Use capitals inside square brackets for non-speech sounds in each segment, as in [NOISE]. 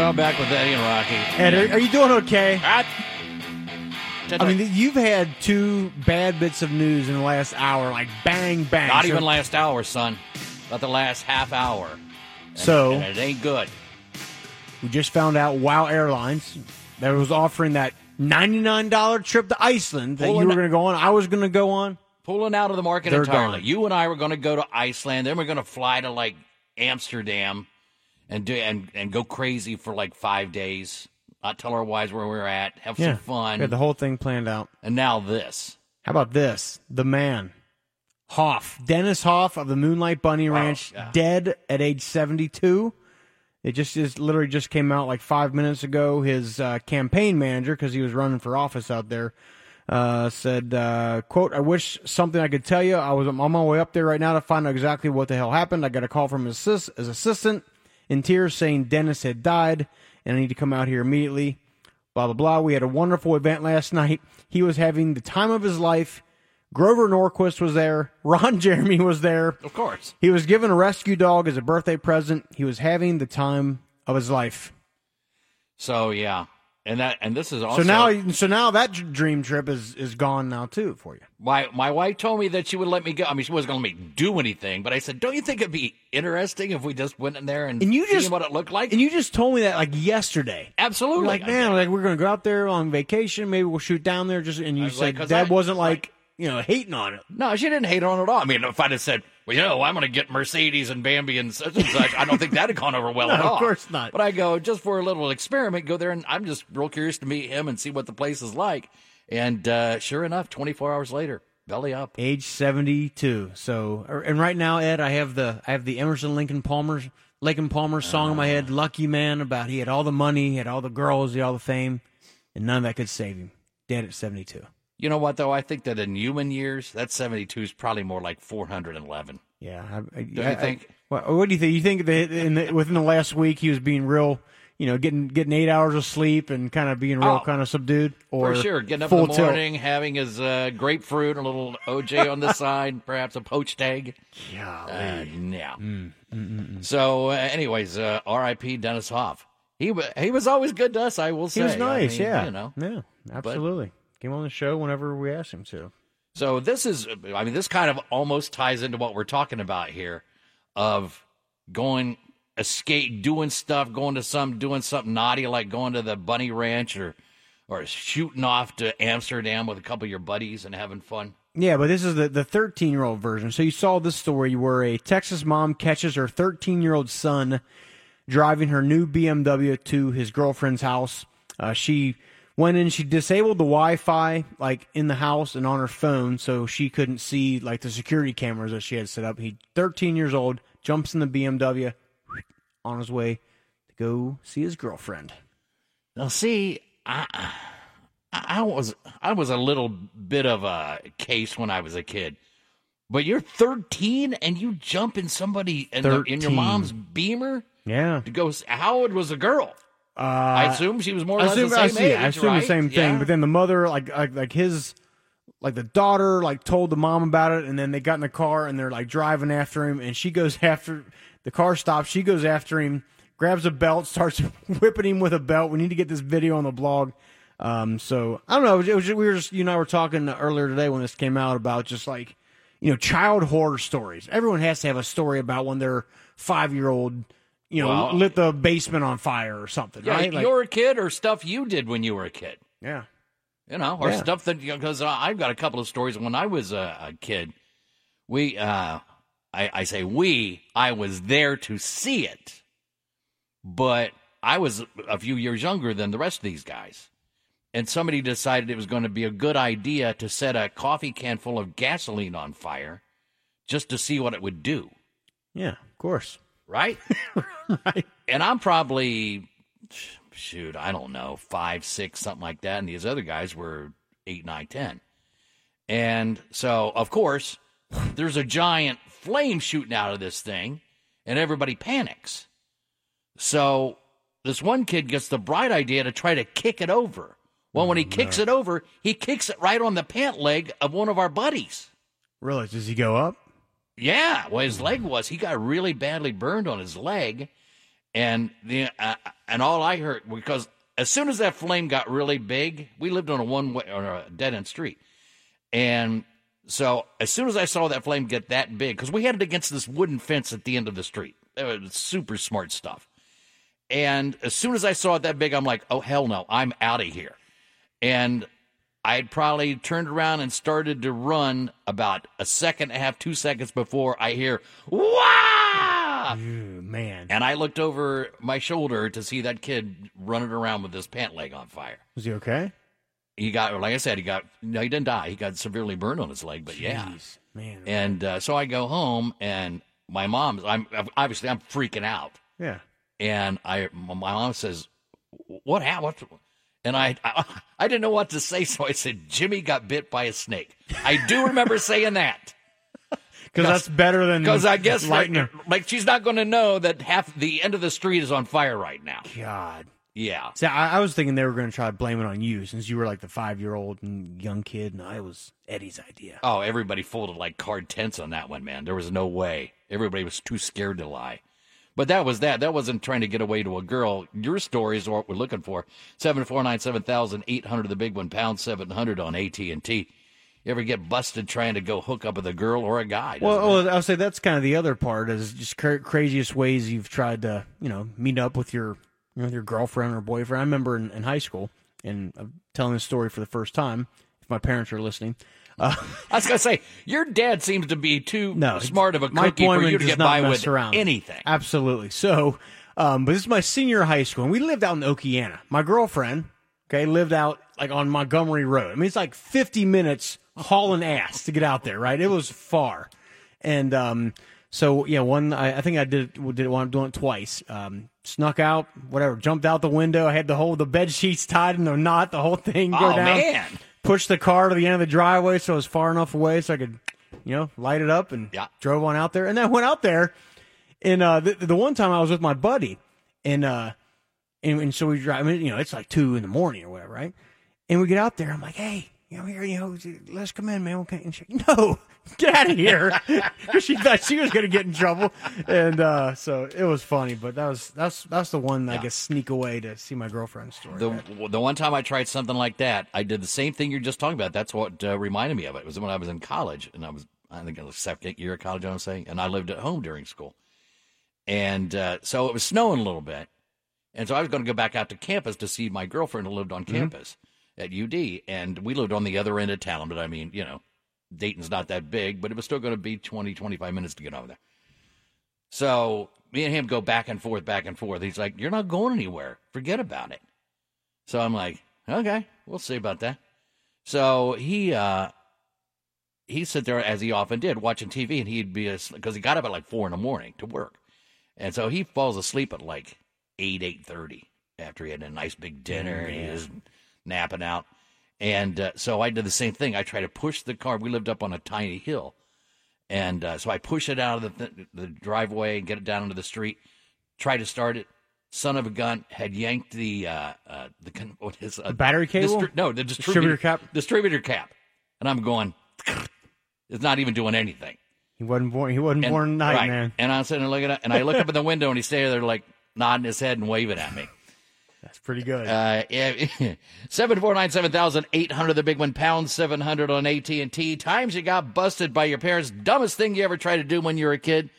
Well, back with Eddie and Rocky. Ed, are, are you doing okay? I mean, you've had two bad bits of news in the last hour, like bang, bang. not So- even last hour, son. Not the last half hour. And- So- and it ain't good. We just found out Wow Airlines that was offering that $99 trip to Iceland that Pulling you were going to go on. I was going to go on. Pulling out of the market entirely. gone. You and I were going to go to Iceland, then we're going to fly to like Amsterdam, and do and and go crazy for like five days. Not tell our wives where we're at. Have Yeah. some fun. We had the whole thing planned out. and now this. How about this? The man, Hof, Dennis Hof of the Moonlight Bunny Ranch, yeah. dead at age 72. It just is literally just came out like five minutes ago. His uh, campaign manager, because he was running for office out there, uh, said, uh, "quote I wish something I could tell you. I was I'm on my way up there right now to find out exactly what the hell happened. I got a call from his, assist- his assistant in tears saying Dennis had died, and I need to come out here immediately." blah blah blah. We had a wonderful event last night. He was having the time of his life. Grover Norquist was there. Ron [LAUGHS] Jeremy was there. Of course. He was given a rescue dog as a birthday present. He was having the time of his life. So yeah, and that and this is also So now, so now that dream trip is is gone now too for you. my my wife told me that she would let me go. I mean, she wasn't going to let me do anything, but I said, "Don't you think it'd be interesting if we just went in there and, And you just what it looked like?" And you just told me that like yesterday. Absolutely, You're like man, like we're gonna go out there on vacation. Maybe we'll shoot down there. Just and you said like, Dad I- wasn't like- like you know hating on it. No, she didn't hate on it at all. I mean, if I'd have said, well, you know, I'm going to get Mercedes and Bambi and such and such, I don't think that'd have gone over well [LAUGHS] No, at of course not. But I go, just for a little experiment, go there, and I'm just real curious to meet him and see what the place is like. And uh, sure enough, 24 hours later, belly up. age 72 so er, and right now ed i have the i have the emerson lake and palmer lake and palmer song in my head lucky man about he had all the money he had all the girls he had all the fame and none of that could save him dead at 72 You know what, though? I think that in human years, that 72 is probably more like 411. yeah I, I, Don't you I- think? what, what do you think you think that in the, within the last week he was being real you know getting getting eight hours of sleep and kind of being real Oh, kind of subdued or For sure. Getting up in the tilt? morning, having his uh, grapefruit, a little OJ on the [LAUGHS] side, perhaps a poached egg. Uh, yeah. Mm, So, uh, anyways, uh, R.I.P. Dennis Hof. He wa he was always good to us. I will say. he was I nice mean, yeah You know. yeah absolutely came on the show whenever we asked him to So this is. I mean, this kind of almost ties into what we're talking about here, of going escape, doing stuff, going to some, doing something naughty like going to the Bunny Ranch or or shooting off to Amsterdam with a couple of your buddies and having fun. Yeah, but this is the the 13 year old version. So you saw this story where a Texas mom catches her 13 year old son driving her new BMW to his girlfriend's house. Uh, she went in, she disabled the Wi Fi like in the house and on her phone, so she couldn't see like the security cameras that she had set up. He 13 years old jumps in the BMW on his way to go see his girlfriend. Now, see, I, I was I was a little bit of a case when I was a kid, but you're 13 and you jump in somebody in, the, in your mom's Beamer Yeah. to go. s- How old was the girl? Uh, I assume she was more or I less assume, the same see, age. I assume right? the same thing. Yeah. But then the mother, like, like, like his, like the daughter, like told the mom about it, and then they got in the car and they're like driving after him, and she goes [LAUGHS] after the car stops. She goes after him, grabs a belt, starts [LAUGHS] whipping him with a belt. We need to get this video on the blog. Um, so I don't know. It was, it was we were just, you and I were talking earlier today when this came out about just like, you know, child horror stories. Everyone has to have a story about when their five year old, you know, Well- lit the basement on fire or something, yeah, right? Like- you're a kid or stuff you did when you were a kid. yeah. you know, or Yeah. stuff that because uh, I've got a couple of stories when I was a, a kid. We, uh, I, I say we, I was there to see it, but I was a few years younger than the rest of these guys, and somebody decided it was going to be a good idea to set a coffee can full of gasoline on fire, just to see what it would do. Yeah, of course. Right? [LAUGHS] right. and I'm probably shoot, I don't know, five, six, something like that, and these other guys were eight, nine, ten. And so, of course, there's a giant flame shooting out of this thing, and everybody panics. So this one kid gets the bright idea to try to kick it over. Well, when he oh, kicks it over, he kicks it right on the pant leg of one of our buddies. Really? Does he go up? Yeah, well, his leg was. He got really badly burned on his leg, and the uh, and all I heard because as soon as that flame got really big, we lived on a one way on a dead end street, and so as soon as I saw that flame get that big, because we had it against this wooden fence at the end of the street, it was super smart stuff. And as soon as I saw it that big, I'm like, oh hell no, I'm out of here. And I had probably turned around and started to run about a second and a half, two seconds before I hear, wow! Ooh, man. And I looked over my shoulder to see that kid running around with his pant leg on fire. Was he okay? He got, like I said, he got, no, he didn't die. He got severely burned on his leg, but yeah. Man. And uh, so I go home, and my mom's, I'm obviously I'm freaking out. yeah. And I, my mom says, "What happened?" And I, I, I didn't know what to say, so I said, "Jimmy got bit by a snake." I do remember saying that [LAUGHS] Because that's better than because I guess like, like she's not going to know that half the end of the street is on fire right now. God. Yeah, See, I, I was thinking they were going to try to blame it on you since you were like the five year old and young kid, and I was Eddie's idea. Oh, everybody folded like card tents on that one, man. There was no way. Everybody was too scared to lie. But that was that. That wasn't trying to get away to a girl. Your story is what we're looking for. Seven four nine seven thousand eight hundred. The big one, pound seven hundred on AT and T. You ever get busted trying to go hook up with a girl or a guy? Well, I'll say that's kind of the other part is just cra- craziest ways you've tried to, you know, meet up with your, you know, with your girlfriend or boyfriend. I remember in, in high school, and I'm telling this story for the first time. If my parents are listening, uh, [LAUGHS] I was gonna say your dad seems to be too no, smart of a cookie for you to get by with around. anything. Absolutely. So, um, but this is my senior high school, and we lived out in Okeana. My girlfriend, okay, lived out like on Montgomery Road. I mean, it's like 50 minutes hauling ass to get out there, right? It was far, and um, so yeah, one I, I think I did did it, I'm doing it twice. Um, snuck out, whatever, jumped out the window. I had the whole the bed sheets tied in a knot, the whole thing go Oh, down. man. Pushed the car to the end of the driveway so it was far enough away so I could, you know, light it up and Yeah. drove on out there. And then I went out there and uh, the, the one time I was with my buddy, and uh, and, and so we drive. I mean, you know, it's like two in the morning or whatever, right? And we get out there. I'm like, hey, you know, here, you know, let's come in, man. Okay. And she, no, [LAUGHS] get out of here, [LAUGHS] because she thought she was going to get in trouble. And uh, so it was funny, but that was that's that's the one I Yeah. guess sneak away to see my girlfriend's story. The the one time I tried something like that, I did the same thing you're just talking about. That's what uh, reminded me of it. It was when I was in college, and I was I think it was second year of college. I want saying, and I lived at home during school, and uh, so it was snowing a little bit, and so I was going to go back out to campus to see my girlfriend who lived on campus at UD, and we lived on the other end of town. But I mean, you know, Dayton's not that big, but it was still going to be 20, 25 minutes to get over there. So me and him go back and forth, back and forth. He's like, "You're not going anywhere. Forget about it." So I'm like, "Okay, we'll see about that." So he uh he sit there as he often did, watching TV, and he'd be because he got up at like four in the morning to work, and so he falls asleep at like eight eight thirty after he had a nice big dinner and he was napping out. And uh, so I did the same thing. I tried to push the car. We lived up on a tiny hill, and uh, so I push it out of the, th- the driveway and get it down into the street. Try to start it. Son of a gun had yanked the uh, uh, the con- what is uh, The battery cable? distri- no, the distributor, Distributor cap? Distributor cap. And I'm going. [SNIFFS] It's not even doing anything. he wasn't born. He wasn't And, born tonight, right. man. And I'm sitting there looking at, and I look up in the window, and he's standing there like nodding his head and waving at me. That's pretty good. Uh, yeah, [LAUGHS] seven four nine seven thousand eight hundred. The big one, pound seven hundred on AT and T. Times you got busted by your parents. Dumbest thing you ever tried to do when you were a kid,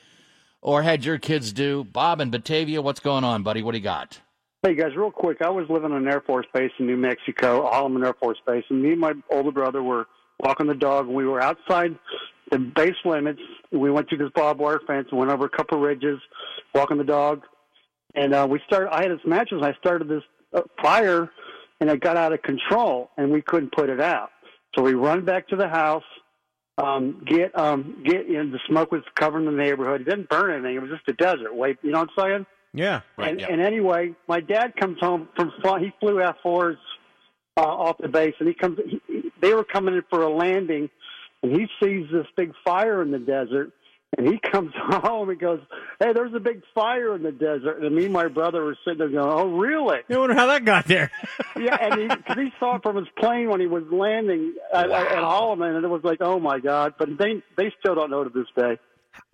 or had your kids do. Bob and Batavia, what's going on, buddy? What do you got? Hey guys, real quick. I was living on an Air Force base in New Mexico, Holloman Air Force Base, and me and my older brother were walking the dog. We were outside the base limits. We went through this barbed wire fence went over a couple of ridges, walking the dog. And uh, we started. I had this matches. I started this uh, fire, and it got out of control, and we couldn't put it out. So we run back to the house. Um, get um, get you know, the smoke was covering the neighborhood. It didn't burn anything. It was just a desert. Wait, you know what I'm saying? Yeah. Right, and, yeah. and anyway, my dad comes home from he flew F4s uh, off the base, and he comes. He- they were coming in for a landing, and he sees this big fire in the desert. And he comes [LAUGHS] home and goes, "Hey, there's a big fire in the desert." And me and my brother were sitting there going, "Oh, really?" I wonder how that got there. [LAUGHS] yeah, and he, cause he saw it from his plane when he was landing at, at Holloman, and it was like, "Oh my God!" But they they still don't know to this day.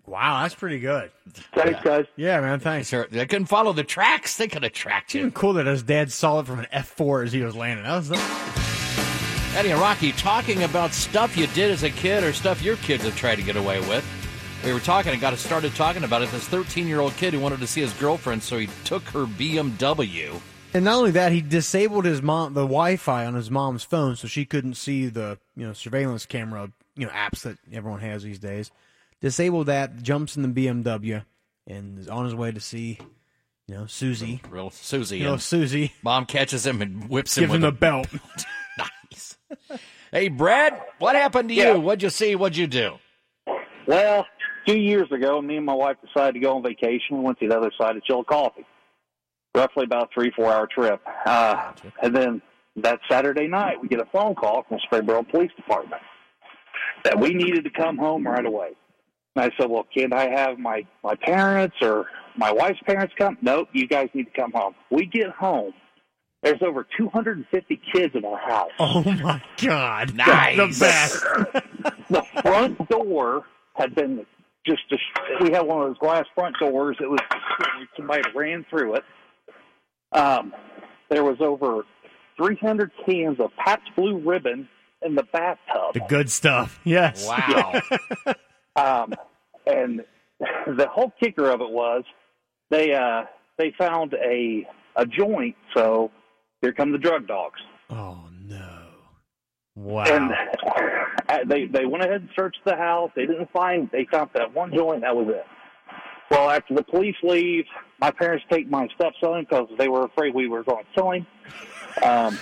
wow, that's pretty good. Thanks, guys. Yeah, man. Thanks. Sure, they couldn't follow the tracks. They could have tracked It's even you. cool that his dad saw it from an F four as he was landing. That was Eddie and Rocky talking about stuff you did as a kid or stuff your kids have tried to get away with. We were talking and got us started talking about it. This 13 year old kid who wanted to see his girlfriend, so he took her BMW. And not only that, he disabled his mom the Wi-Fi on his mom's phone, so she couldn't see the you know surveillance camera you know apps that everyone has these days. Disabled that, jumps in the BMW, and is on his way to see you know Susie. Real Susie. You know Susie mom catches him and whips him gives with him the a belt. [LAUGHS] nice. Hey, Brad, what happened to Yeah. you? What'd you see? What'd you do? Well, two years ago, me and my wife decided to go on vacation. We went to the other side of Chillicothe, roughly about a three, four hour trip. Uh, and then that Saturday night, we get a phone call from Springboro Police Department that we needed to come home right away. And I said, well, can I have my, my parents or my wife's parents come? Nope, you guys need to come home. We get home. There's over 250 kids in our house. oh my God! Nice. The best. [LAUGHS] the front door had been just, just we had one of those glass front doors. It was somebody ran through it. Um, there was over 300 cans of Pabst Blue Ribbon in the bathtub. The good stuff. Yes. Wow. [LAUGHS] Um, and [LAUGHS] the whole kicker of it was they uh, they found a a joint. So here come the drug dogs. Oh no! Wow. And [LAUGHS] they they went ahead and searched the house. They didn't find. They found that one joint. That was it. Well, after the police leave, my parents take my stepson because they were afraid we were going to kill him. Um,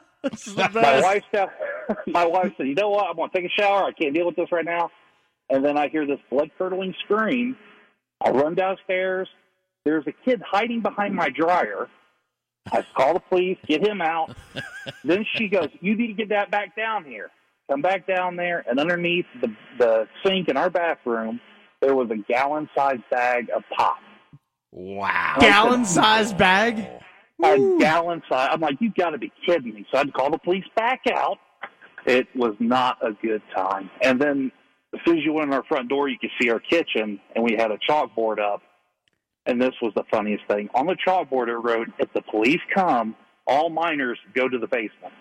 [LAUGHS] This is the my wife said, [LAUGHS] my wife said, "You know what? I'm going to take a shower. I can't deal with this right now." And then I hear this blood curdling scream. I run downstairs. There's a kid hiding behind my dryer. I call the police, get him out. then she goes, "You need to get that back down here." Come back down there, and underneath the the sink in our bathroom, there was a gallon-sized bag of pop. wow. Gallon-sized bag. a gallon size. I'm like, you got to be kidding me. So I had to call the police back out. It was not a good time. And then as soon as you went in our front door, you could see our kitchen, and we had a chalkboard up. And this was the funniest thing. On the chalkboard, it wrote, if the police come, all minors go to the basement.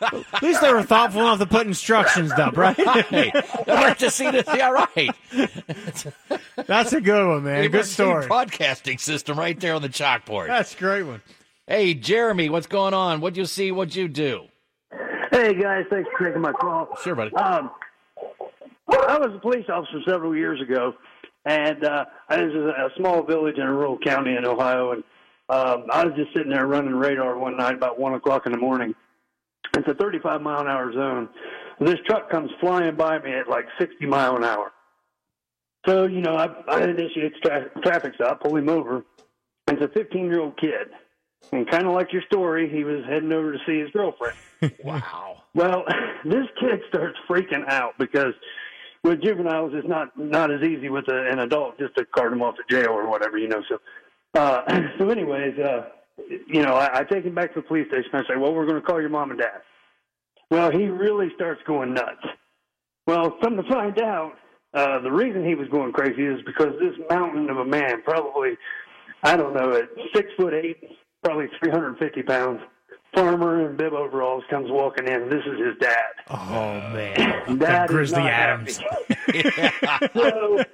At least they were thoughtful enough to put instructions up, right? [LAUGHS] Hey, I'd like to see this. Yeah, right. [LAUGHS] That's a good one, man. Good story. Broadcasting system right there on the chalkboard. That's a great one. Hey, Jeremy, what's going on? What'd you see? What'd you do? Hey guys, thanks for taking my call. Sure, buddy. Um, I was a police officer several years ago, and uh, I was in a small village in a rural county in Ohio, and um, I was just sitting there running radar one night about one o'clock in the morning. It's a 35 mile an hour zone. This truck comes flying by me at like 60 mile an hour. So you know, I, I initiate tra- traffic stop, pull him over. It's a 15 year old kid, and kind of like your story, he was heading over to see his girlfriend. [LAUGHS] Wow. Well, [LAUGHS] this kid starts freaking out because with juveniles, it's not not as easy with a, an adult just to cart him off to jail or whatever, you know. So, uh, [CLEARS THROAT] so anyways, uh, you know, I, I take him back to the police station. I say, "Well, we're going to call your mom and dad." Well, he really starts going nuts. Well, come to find out, uh, the reason he was going crazy is because this mountain of a man, probably, I don't know, at six foot eight, probably 350 pounds, farmer in bib overalls comes walking in. This is his dad. Oh man, Dad Grizzly not Adams. happy. [LAUGHS] so,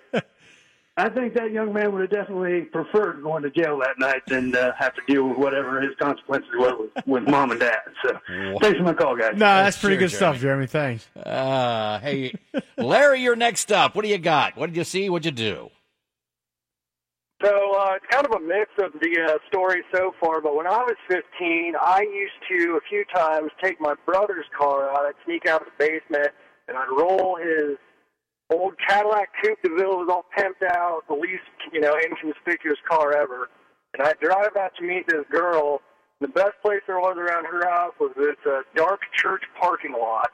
I think that young man would have definitely preferred going to jail that night than uh, have to deal with whatever his consequences were with, with mom and dad. So, thanks for my call, guys. No, that's pretty Sure, good stuff, Jeremy. Thanks. Uh, hey, Larry, you're next up. What do you got? What did you see? What'd you do? So uh, it's kind of a mix of the uh, story so far. But when I was 15, I used to a few times take my brother's car out. I'd sneak out of the basement and I'd roll his old Cadillac Coupe de Ville was all pimped out, the least you know inconspicuous car ever. And I'd drive out to meet this girl. The best place there was around her house was this uh, dark church parking lot.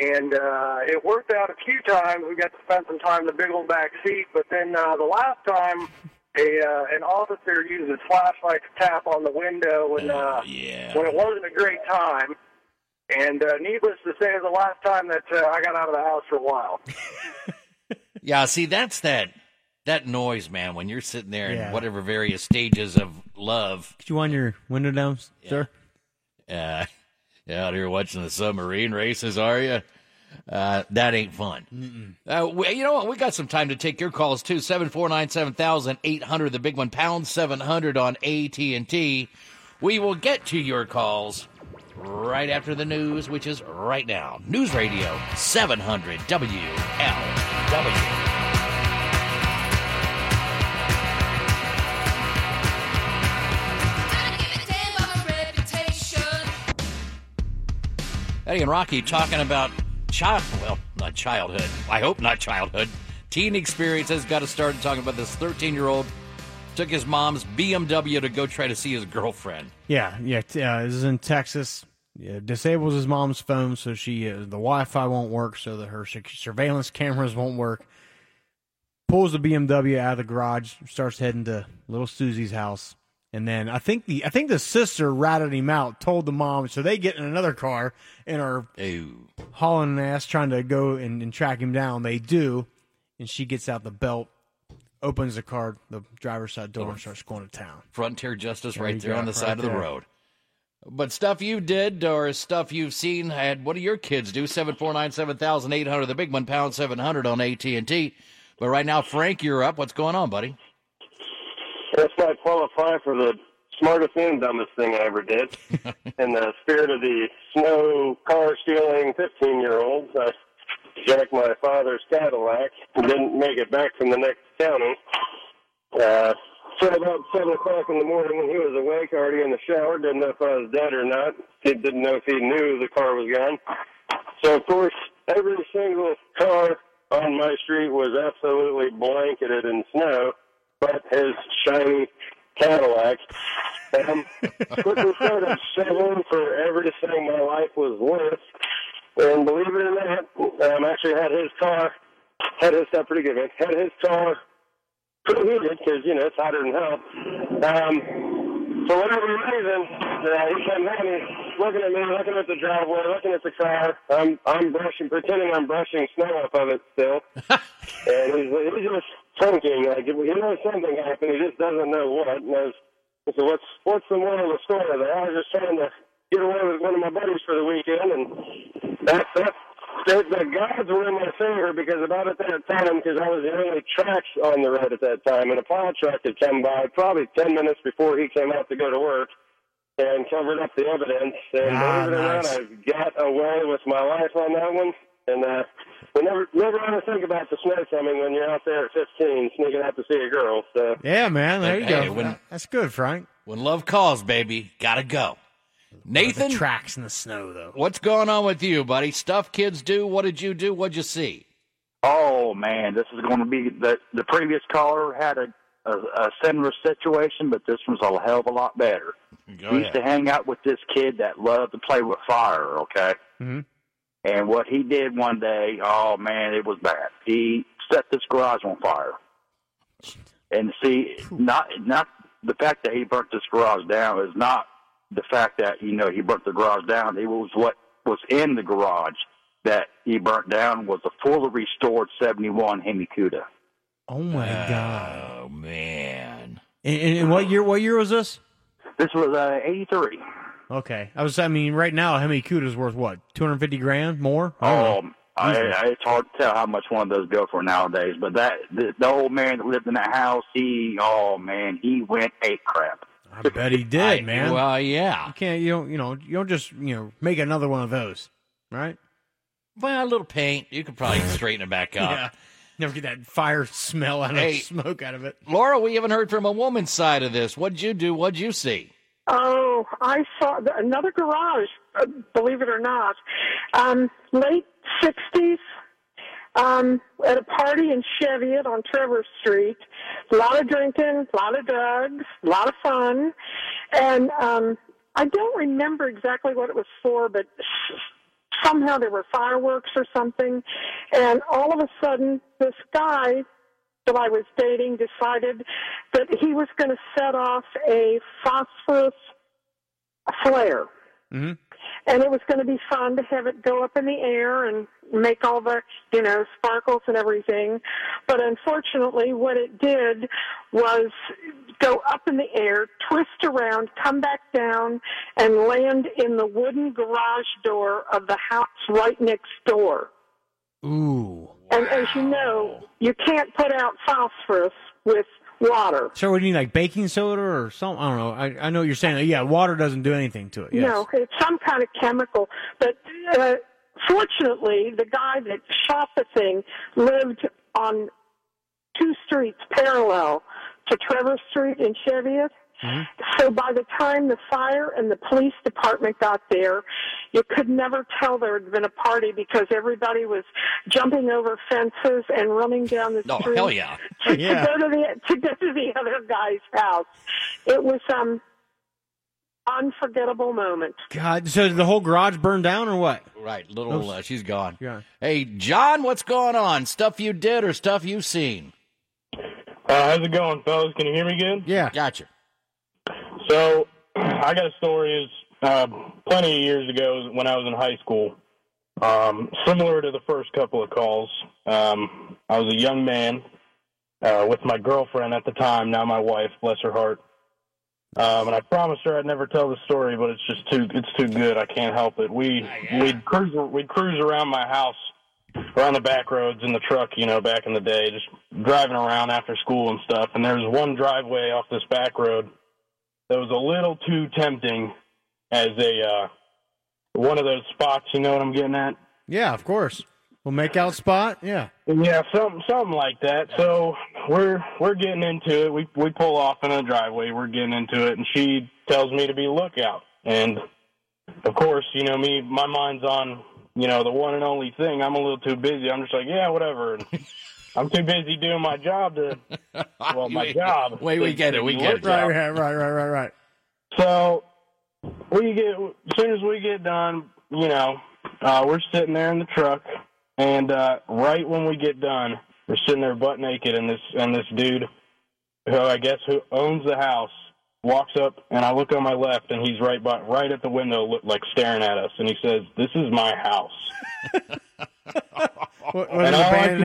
And uh, it worked out a few times. We got to spend some time in the big old back seat. But then uh, the last time, a uh, an officer used his flashlight to tap on the window when uh, yeah. when it wasn't a great time. And uh, needless to say, it was the last time that uh, I got out of the house for a while. [LAUGHS] Yeah, see, that's that that noise, man. When you're sitting there Yeah. in whatever various stages of love, Could you wind your window down, sir? uh, [LAUGHS] out here watching the submarine races, are you? Uh, that ain't fun. Uh, we, you know what? We got some time to take your calls too. Seven four nine seven thousand eight hundred. The big one, pound seven hundred on AT and T. We will get to your calls right after the news, which is right now. News Radio seven hundred WLW. Eddie and Rocky talking about child, well, not childhood. I hope not childhood. Teen experiences. Got to start talking about this 13 year old took his mom's BMW to go try to see his girlfriend. Yeah, yeah. Uh, this is in Texas. Yeah, disables his mom's phone so she uh, the Wi-Fi won't work, so that her surveillance cameras won't work. Pulls the BMW out of the garage, starts heading to little Susie's house, and then I think the I think the sister ratted him out, told the mom, so they get in another car and are Ooh. hauling ass trying to go and, and track him down. They do, and she gets out the belt, opens the car, the driver's side door, and oh. starts going to town. Frontier justice There right there on the right side of the road. But stuff you did or stuff you've seen, had what do your kids do? Seven four nine seven thousand eight hundred. The big one, pound seven hundred on AT and T. But right now, Frank, you're up. What's going on, buddy? That's not qualify for the smartest and dumbest thing I ever did. [LAUGHS] In the spirit of the snow car stealing 15 year olds, I jacked my father's Cadillac and didn't make it back from the next county. Uh, so about 7 o'clock in the morning when he was awake, already in the shower, didn't know if I was dead or not. He didn't know if he knew the car was gone. So, of course, every single car on my street was absolutely blanketed in snow, but his shiny Cadillac. Um, quickly started settling for everything my life was worth. And believe it or not, um, actually had his car, had his stuff pretty good, man. Had his car preheated because, you know, it's hotter than hell. Um, for whatever reason, uh, he came home, he's looking at me, looking at the driveway, looking at the car. I'm, I'm brushing, pretending I'm brushing snow off of it still. [LAUGHS] and he's, he's just thinking, like, he knows something happened, he just doesn't know what. And I was, I said, what's, what's the moral of the story there? I was just trying to get away with one of my buddies for the weekend, and that's, that's, the, the gods were in my favor because about at that time, because I was the only tracks on the road at that time, and a plow truck had come by probably 10 minutes before he came out to go to work and covered up the evidence. And Ah, believe it or nice. not, I got away with my life on that one. And uh, we never never want to think about the snow coming when you're out there at 15 sneaking out to see a girl. So Yeah, man. There you Hey, go. when- That's good, Frank. When love calls, baby, gotta go. Nathan, the tracks in the snow, though. what's going on with you, buddy? Stuff kids do. What did you do? What'd you see? Oh man, this is going to be the the previous caller had a a, a similar situation, but this one's a hell of a lot better. Go he used to hang out with this kid that loved to play with fire. Okay, Mhm. And what he did one day, oh man, it was bad. He set this garage on fire, and see, not not the fact that he burnt this garage down is not the fact that you know he burnt the garage down. It was what was in the garage that he burnt down was a fully restored 71 Hemi Cuda. Oh my god! Oh man. And, and, and what year? What year was this? This was uh, 83. Okay, I was. I mean, right now, Hemi Cuda's worth what? Two hundred fifty grand more? I. Um, I, I, it's hard to tell how much one of those go for nowadays. But that the, the old man that lived in that house, he oh man, he went ape crap. I bet he did, [LAUGHS] I- man. Well, yeah. you can't. You don't. You know. You don't just. You know. Make another one of those, right? Well, a little paint. You could probably [LAUGHS] straighten it back up. Yeah. Never get that fire smell out of Hey. smoke out of it. Laura, we haven't heard from a woman's side of this. What'd you do? What'd you see? Oh, I saw th- another garage. Uh, believe it or not, um, late sixties. um, at a party in Cheviot on Trevor Street. A lot of drinking, a lot of drugs, a lot of fun, and um, I don't remember exactly what it was for, but somehow there were fireworks or something, and all of a sudden this guy that I was dating decided that he was going to set off a phosphorus flare. Mm-hmm. And it was going to be fun to have it go up in the air and make all the, you know, sparkles and everything. But unfortunately, what it did was go up in the air, twist around, come back down, and land in the wooden garage door of the house right next door. Ooh. And as you know, you can't put out phosphorus with water. So, what do you need, like baking soda or something? I don't know. I, I know what you're saying. Yeah, water doesn't do anything to it. Yes. No, it's some kind of chemical. But uh, fortunately, the guy that shot the thing lived on two streets parallel to Trevor Street in Cheviot. So by the time the fire and the police department got there, you could never tell there had been a party because everybody was jumping over fences and running down the street. Oh, street hell yeah. [LAUGHS] to, Yeah. to go to the to go to the other guy's house. It was um unforgettable moment. God, so did the whole garage burn down or what? Right, little. Uh, she's gone. Yeah. Hey, John, what's going on? Stuff you did or stuff you've seen? Uh, how's it going, fellas? Can you hear me good? Yeah. Gotcha. So, [CLEARS THROAT] I got a story. Is uh, plenty of years ago when I was in high school. Um, similar to the first couple of calls, um, I was a young man uh, with my girlfriend at the time, now my wife, bless her heart. Um, and I promised her I'd never tell the story, but it's just too it's too good. I can't help it. We we'd cruise we'd cruise around my house, around the back roads in the truck, you know, back in the day, just driving around after school and stuff. And there was one driveway off this back road that was a little too tempting as a uh, one of those spots. You know what I'm getting at? Yeah, of course. We'll make out spot. Yeah. Yeah, something something like that. So we're we're getting into it. We we pull off in a driveway. We're getting into it, and she tells me to be lookout. And of course, you know me. My mind's on you know the one and only thing. I'm a little too busy. I'm just like, yeah, whatever. And [LAUGHS] I'm too busy doing my job to [LAUGHS] well, my Wait, job. wait, we get it, we get it. Right, right, right, right, right, right. So we get as soon as we get done, you know, uh, we're sitting there in the truck, and uh, right when we get done, we're sitting there butt naked, and this and this dude, who I guess who owns the house, walks up, and I look on my left, and he's right by, right at the window, look, like staring at us, and he says, "This is my house." [LAUGHS] What, what And all I band?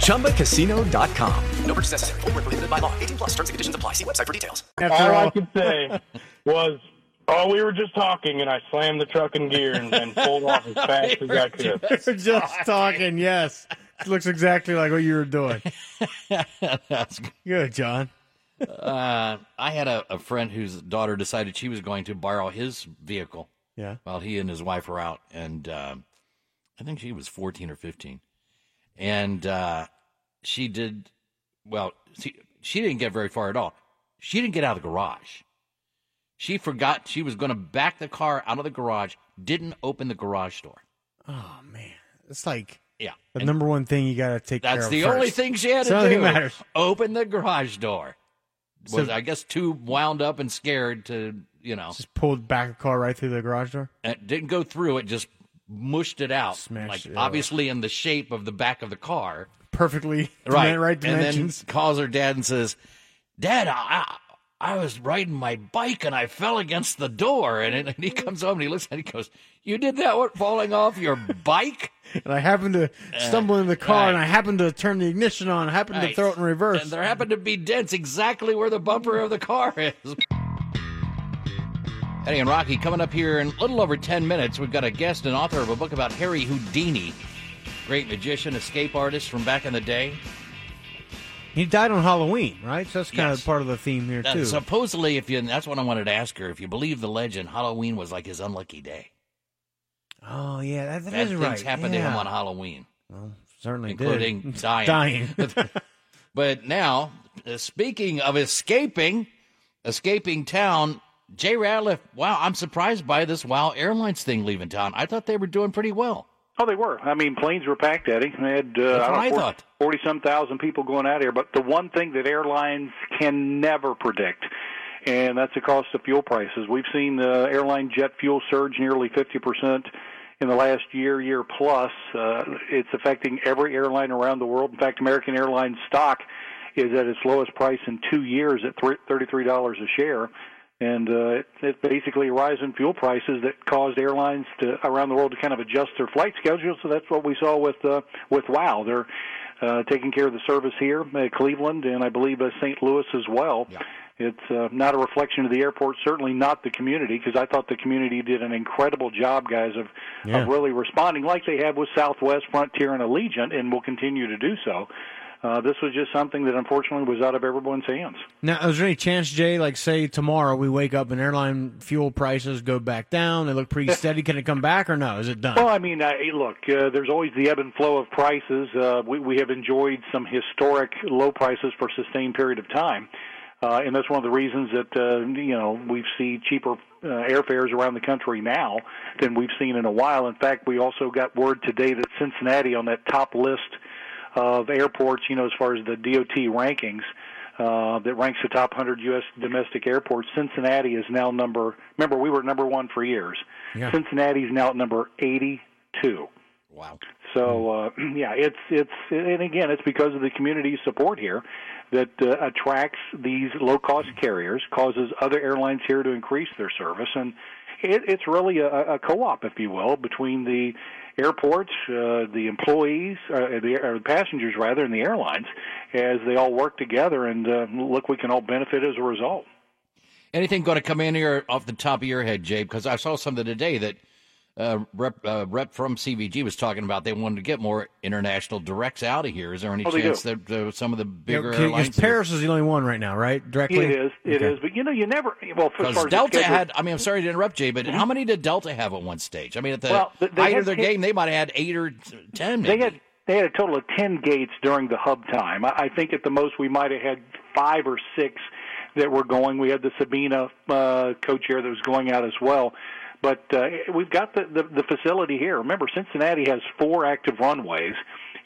ChumbaCasino.com. No purchase necessary. Void where prohibited by law. 18 plus terms and conditions apply. See website for details. all I could say was, "Oh, we were just talking," and I slammed the truck in gear and, and pulled off as fast as I could. We're just talking. Yes, it looks exactly like what you were doing. [LAUGHS] That's good, John. Uh, I had a, a friend whose daughter decided she was going to borrow his vehicle. Yeah. While he and his wife were out, and um I think she was fourteen or fifteen, and uh, she did well. She she didn't get very far at all. She didn't get out of the garage. She forgot she was going to back the car out of the garage. Didn't open the garage door. Oh man, it's like Yeah. the number one thing you got to take care That's the first. only thing she had to do. matters. Open the garage door. Was So- I guess too wound up and scared to you know. Just pulled back the car right through the garage door. It didn't go through. It just mushed it out, Smashed like it, obviously in the shape of the back of the car. Perfectly Right, right and then dimensions. calls her dad and says, "Dad, I I was riding my bike and I fell against the door." And, and he comes home and he looks at it. And he goes, "You did that? What? Falling off your bike?" [LAUGHS] and I happened to stumble in the uh, car, right. and I happened to turn the ignition on. I happened to throw it in reverse. And there happened to be dents exactly where the bumper of the car is. Eddie and Rocky coming up here in a little over 10 minutes. We've got a guest and author of a book about Harry Houdini, great magician, escape artist from back in the day. He died on Halloween, right? So that's kind Yes. of part of the theme here too. supposedly, if you, that's what I wanted to ask her. If you believe the legend, Halloween was like his unlucky day. oh yeah, that, that Bad is things right. happened to him on Halloween, Well, certainly including did. dying. Dying. [LAUGHS] [LAUGHS] but now, uh, speaking of escaping, escaping town, Jay Ratliff. Wow, I'm surprised by this Wow Airlines thing leaving town. I thought they were doing pretty well. Oh, they were. I mean, planes were packed, Eddie. They had uh, That's I what I know, thought. forty some thousand people going out here. But the one thing that airlines can never predict, and that's the cost of fuel prices. We've seen the airline jet fuel surge nearly fifty percent in the last year, year plus. Uh, it's affecting every airline around the world. In fact, American Airlines stock is at its lowest price in two years at thirty-three dollars a share. And uh, it, it's basically a rise in fuel prices that caused airlines to around the world to kind of adjust their flight schedules. So that's what we saw with uh, with WOW. They're uh, taking care of the service here at Cleveland and I believe uh, St. Louis as well. It's uh, not a reflection of the airport, certainly not the community, because I thought the community did an incredible job, guys, of, Yeah. of really responding like they have with Southwest, Frontier, and Allegiant, and will continue to do so. Uh, this was just something that unfortunately was out of everyone's hands. Now, is there any chance, Jay, like say tomorrow we wake up and airline fuel prices go back down? They look pretty [LAUGHS] steady. Can it come back or no? Is it done? Well, I mean, uh, hey, look, uh, there's always the ebb and flow of prices. Uh, we, we have enjoyed some historic low prices for a sustained period of time. Uh, and that's one of the reasons that, uh, you know, we see cheaper uh, airfares around the country now than we've seen in a while. In fact, we also got word today that Cincinnati on that top list of airports, you know, as far as the DOT rankings, uh, that ranks the top 100 U.S. domestic airports. Cincinnati is now number. Remember, we were number one for years. Yeah. Cincinnati is now at number 82. Wow. So uh, [CLEARS THROAT] yeah, it's it's and again, it's because of the community support here that uh, attracts these low cost carriers, causes other airlines here to increase their service, and it, it's really a, a co-op, if you will, between the airports, uh, the employees, uh, the or passengers rather, and the airlines, as they all work together. And uh, look, we can all benefit as a result. Anything going to come in here off the top of your head, Jay? Because I saw something today that uh, rep uh, rep from CVG was talking about. They wanted to get more international directs out of here. Is there any Oh, chance that uh, some of the bigger Because airlines? Paris is the only one right now, right? Directly. It is, it is, but you know, you never. Well, as Because far as Delta schedule- had, I mean, I'm sorry to interrupt, Jay, but how many did Delta have at one stage? I mean, at the Well, they- they height had of their ten- game, they might have had eight or ten. They had they had a total of ten gates during the hub time. I, I think at the most we might have had five or six that were going. We had the Sabena uh, codeshare that was going out as well. But uh, we've got the, the the facility here. Remember, Cincinnati has four active runways.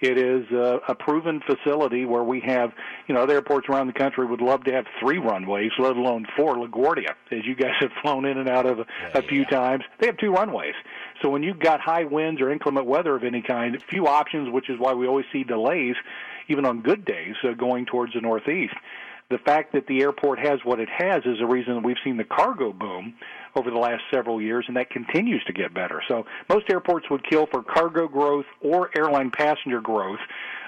It is uh, a proven facility where we have, you know, other airports around the country would love to have three runways, let alone four. LaGuardia, as you guys [LAUGHS] have flown in and out of a few times, they have two runways. So when you've got high winds or inclement weather of any kind, few options, which is why we always see delays, even on good days, uh, going towards the Northeast. The fact that the airport has what it has is a reason that we've seen the cargo boom over the last several years, and that continues to get better. So most airports would kill for cargo growth or airline passenger growth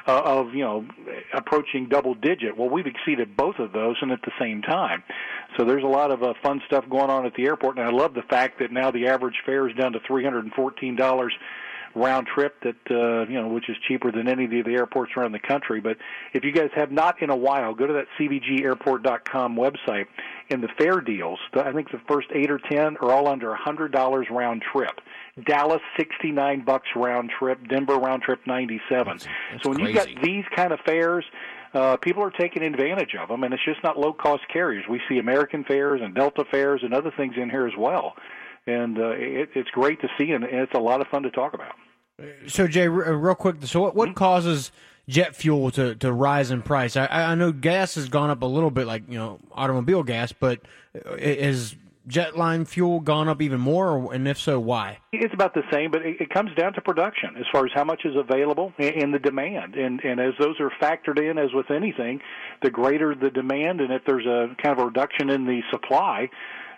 uh, of you know approaching double digit. Well, we've exceeded both of those, and at the same time. So there's a lot of uh, fun stuff going on at the airport, and I love the fact that now the average fare is down to three hundred and fourteen dollars round trip that uh, you know which is cheaper than any of the airports around the country. But if you guys have not in a while go to that cvgairport.com website and the fare deals i think the first 8 or 10 are all under a $100 round trip. Dallas 69 bucks round trip. Denver round trip 97 so when you've got these kind of fares uh, people are taking advantage of them, and it's just not low cost carriers. We see American fares and Delta fares and other things in here as well, and uh, it, it's great to see, and it's a lot of fun to talk about. So Jay, uh, real quick. So what, Hmm? what causes jet fuel to, to rise in price? I, I know gas has gone up a little bit, like you know automobile gas, but uh, is jet line fuel gone up even more? And if so, why? It's about the same, but it, it comes down to production as far as how much is available and, and the demand. And, and as those are factored in, as with anything, the greater the demand, and if there's a kind of a reduction in the supply,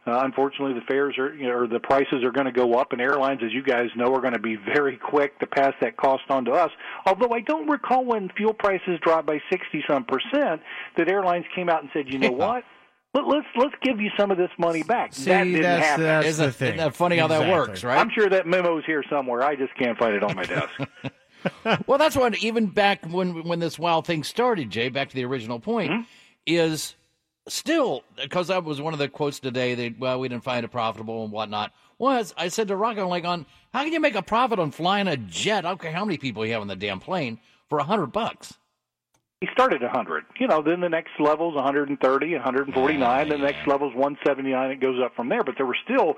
uh, unfortunately, the fares are, you know, or the prices are going to go up, and airlines, as you guys know, are going to be very quick to pass that cost on to us. Although I don't recall when fuel prices dropped by sixty some percent that airlines came out and said, you know what, Let, let's let's give you some of this money back. See, that didn't that's- happen. that's Isn't- the thing. isn't that funny how that works, right? I'm sure that memo's here somewhere. I just can't find it on my desk. [LAUGHS] well, that's what even back when when this wild thing started, Jay. Back to the original point Mm-hmm. is still because that was one of the quotes today. That well, we didn't find it profitable and whatnot. Was I said to Rock, I'm like, on how can you make a profit on flying a jet? Care how many people you have on the damn plane for a hundred bucks. He started at 100. You know, then the next level's 130, 149. Then the next level's 179. It goes up from there. But there were still,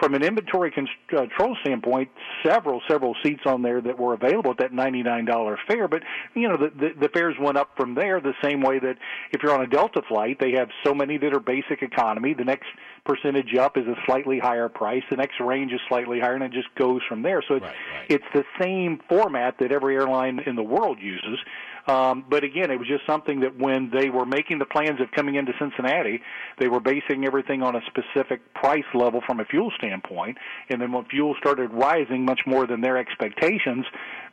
from an inventory uh, control standpoint, several, several seats on there that were available at that $99 fare. But, you know, the, the, the fares went up from there the same way that if you're on a Delta flight, they have so many that are basic economy. The next percentage up is a slightly higher price. The next range is slightly higher, and it just goes from there. So it's, it's the same format that every airline in the world uses. Um, but again, it was just something that when they were making the plans of coming into Cincinnati, they were basing everything on a specific price level from a fuel standpoint. And then when fuel started rising much more than their expectations,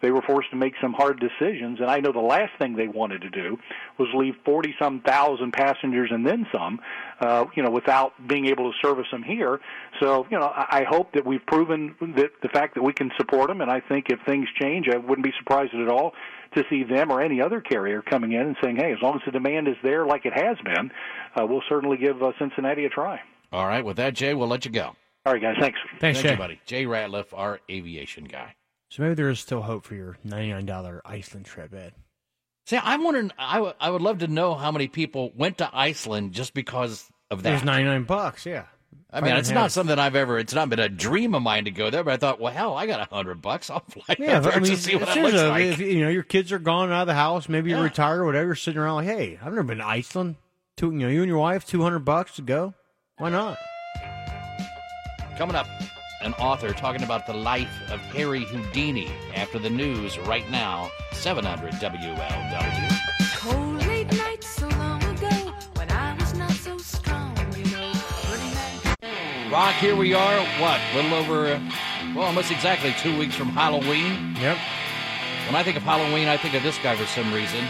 they were forced to make some hard decisions. And I know the last thing they wanted to do was leave 40 some thousand passengers and then some, uh, you know, without being able to service them here. So, you know, I I hope that we've proven that the fact that we can support them. And I think if things change, I wouldn't be surprised at all to see them or any other carrier coming in and saying, hey, as long as the demand is there like it has been, uh, we'll certainly give uh, Cincinnati a try. All right, with that, Jay, we'll let you go. All right, guys, thanks. Thanks, Thank Jay. you, buddy. Jay Ratliff, our aviation guy. So maybe there is still hope for your $99 Iceland trip, Ed. See, I'm wondering. I, w- I would love to know how many people went to Iceland just because of that. There's that. 99 bucks, yeah. I mean, it's not something I've ever. It's not been a dream of mine to go there, but I thought, well, hell, I got a hundred bucks. [LAUGHS] I'll fly Yeah, there I mean, to see what it looks like. if you know your kids are gone out of the house, maybe you're Yeah. retired or whatever, you're sitting around like, hey, I've never been to Iceland. Two, you know, you and your wife, two hundred bucks to go. Why not? Coming up, an author talking about the life of Harry Houdini after the news right now. Seven hundred WLW. Rock, here we are. What? A little over, well, almost exactly two weeks from Halloween. Yep. When I think of Halloween, I think of this guy for some reason.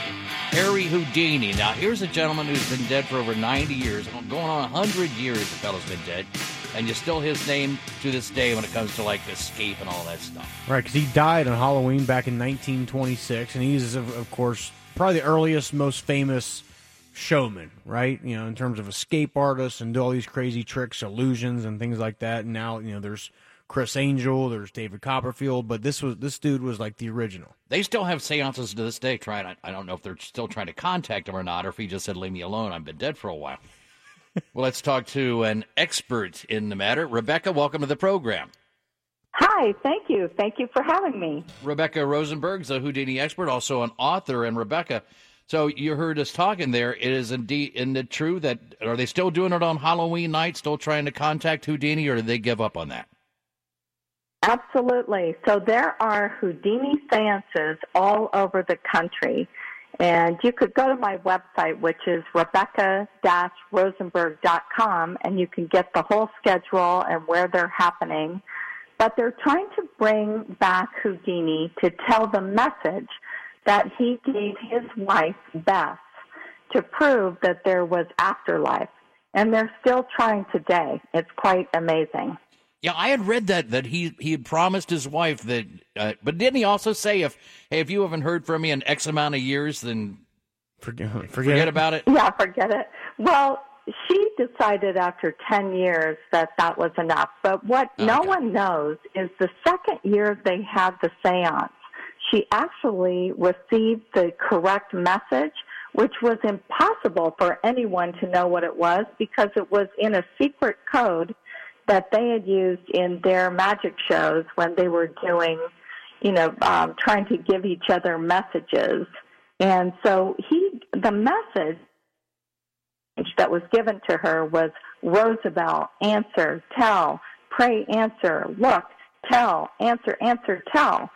Harry Houdini. Now, here's a gentleman who's been dead for over 90 years, going on 100 years, the fellow's been dead, and you still his name to this day when it comes to, like, escape and all that stuff. Right, because he died on Halloween back in 1926, and he's, of, of course, probably the earliest, most famous showman, right? You know, in terms of escape artists and do all these crazy tricks, illusions, and things like that. And now, you know, there's Criss Angel, there's David Copperfield, but this was this dude was like the original. They still have seances to this day. Trying, I, I don't know if they're still trying to contact him or not, or if he just said, "Leave me alone. I've been dead for a while." [LAUGHS] well, let's talk to an expert in the matter. Rebecca, welcome to the program. Hi, thank you. Thank you for having me. Rebecca Rosenberg's a Houdini expert, also an author. And Rebecca, so you heard us talking there. It is indeed, isn't it true that are they still doing it on Halloween night? Still trying to contact Houdini, or did they give up on that? Absolutely. So there are Houdini seances all over the country. And you could go to my website, which is rebecca-rosenberg.com, and you can get the whole schedule and where they're happening. But they're trying to bring back Houdini to tell the message that he gave his wife, Bess, to prove that there was afterlife. And they're still trying today. It's quite amazing. Yeah, I had read that that he he had promised his wife that, uh, but didn't he also say if hey if you haven't heard from me in X amount of years, then forget forget, about it. Yeah, forget it. Well, she decided after 10 years that that was enough. But what no one knows is the second year they had the seance, she actually received the correct message, which was impossible for anyone to know what it was because it was in a secret code that they had used in their magic shows when they were doing, you know, um, trying to give each other messages. And so he, the message that was given to her was Rosabelle, answer, tell, pray, answer, look, tell, answer, answer, tell,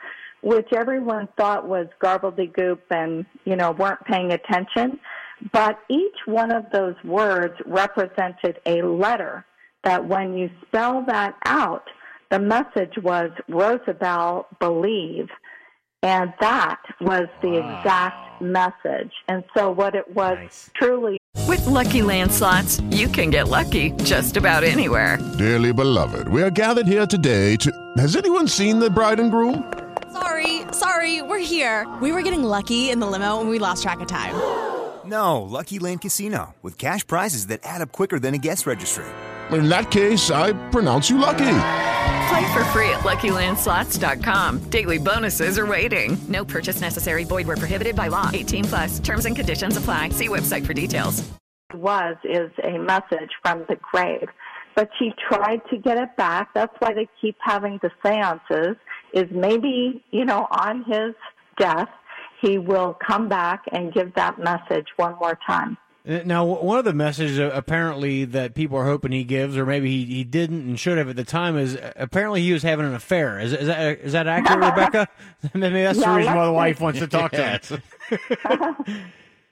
which everyone thought was gobbledygook and, you know, weren't paying attention. But each one of those words represented a letter that when you spell that out, the message was Rosabelle believe. And that was the exact message. And so what it was truly With Lucky Land slots, you can get lucky just about anywhere. Dearly beloved, we are gathered here today to. Has anyone seen the bride and groom? Sorry, sorry, we're here. We were getting lucky in the limo and we lost track of time. No, Lucky Land Casino, with cash prizes that add up quicker than a guest registry. In that case, I pronounce you lucky. Play for free at LuckyLandSlots.com. Daily bonuses are waiting. No purchase necessary. Void where prohibited by law. 18 plus. Terms and conditions apply. See website for details. was is a message from the grave. But she tried to get it back. That's why they keep having the seances, is maybe, you know, on his death, he will come back and give that message one more time. Uh, Now, one of the messages uh, apparently that people are hoping he gives, or maybe he, he didn't and should have at the time, is uh, apparently he was having an affair. Is, is that is that accurate, [LAUGHS] Rebecca? [LAUGHS] maybe that's the reason why the wife wants to talk to us. [LAUGHS]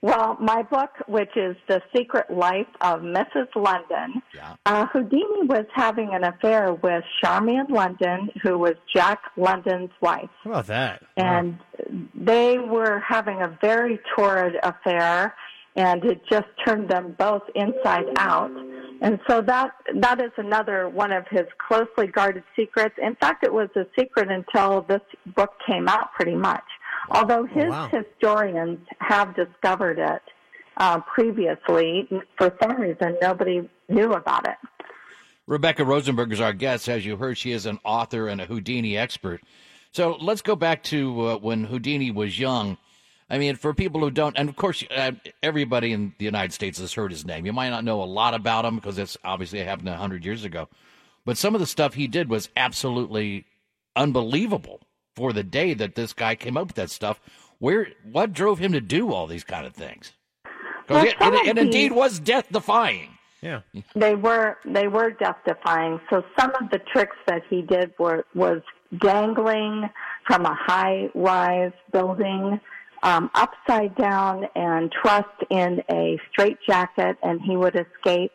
Well, my book, which is The Secret Life of Mrs. London, uh, Houdini was having an affair with Charmian London, who was Jack London's wife. How about that? and they were having a very torrid affair and it just turned them both inside out and so that that is another one of his closely guarded secrets in fact it was a secret until this book came out pretty much although his wow. historians have discovered it uh, previously for some reason nobody knew about it Rebecca Rosenberg is our guest. As you heard, she is an author and a Houdini expert. So let's go back to uh, when Houdini was young. I mean, for people who don't, and of course, uh, everybody in the United States has heard his name. You might not know a lot about him because it's obviously happened a hundred years ago. But some of the stuff he did was absolutely unbelievable for the day that this guy came up with that stuff. Where, what drove him to do all these kind of things? Well, it, some it, it indeed was death defying. Yeah. They were they were death defying. So some of the tricks that he did were was dangling from a high rise building um, upside down and trussed in a straitjacket, and he would escape.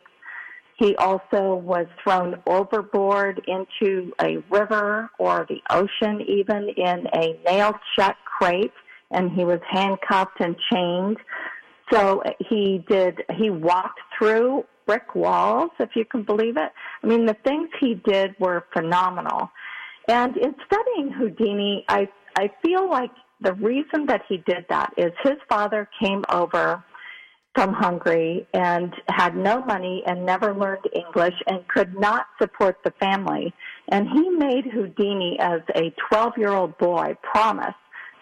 He also was thrown overboard into a river or the ocean, even in a nailed shut crate, and he was handcuffed and chained. So he did, he walked through brick walls, if you can believe it. I mean, the things he did were phenomenal. And in studying Houdini, I, I feel like the reason that he did that is his father came over from Hungary and had no money and never learned English and could not support the family. And he made Houdini as a 12 year old boy promise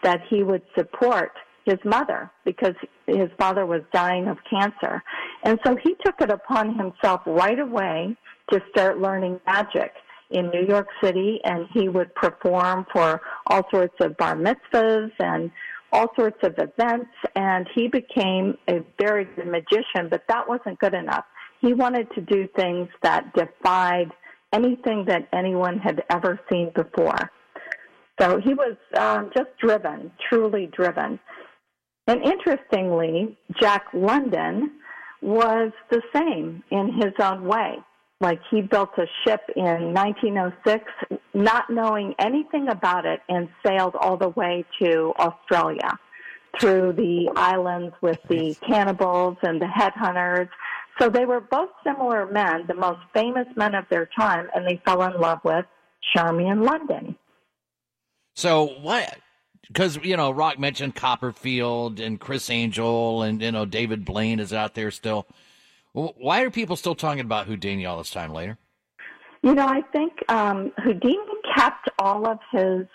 that he would support his mother because his father was dying of cancer. And so he took it upon himself right away to start learning magic in New York City and he would perform for all sorts of bar mitzvahs and all sorts of events and he became a very good magician, but that wasn't good enough. He wanted to do things that defied anything that anyone had ever seen before. So he was um, just driven, truly driven. And interestingly, Jack London was the same in his own way. Like he built a ship in 1906, not knowing anything about it, and sailed all the way to Australia through the islands with the cannibals and the headhunters. So they were both similar men, the most famous men of their time, and they fell in love with Charmian London. So what? Because you know, Rock mentioned Copperfield and Criss Angel, and you know David Blaine is out there still. W- Why are people still talking about Houdini all this time later? You know, I think um, Houdini kept all of his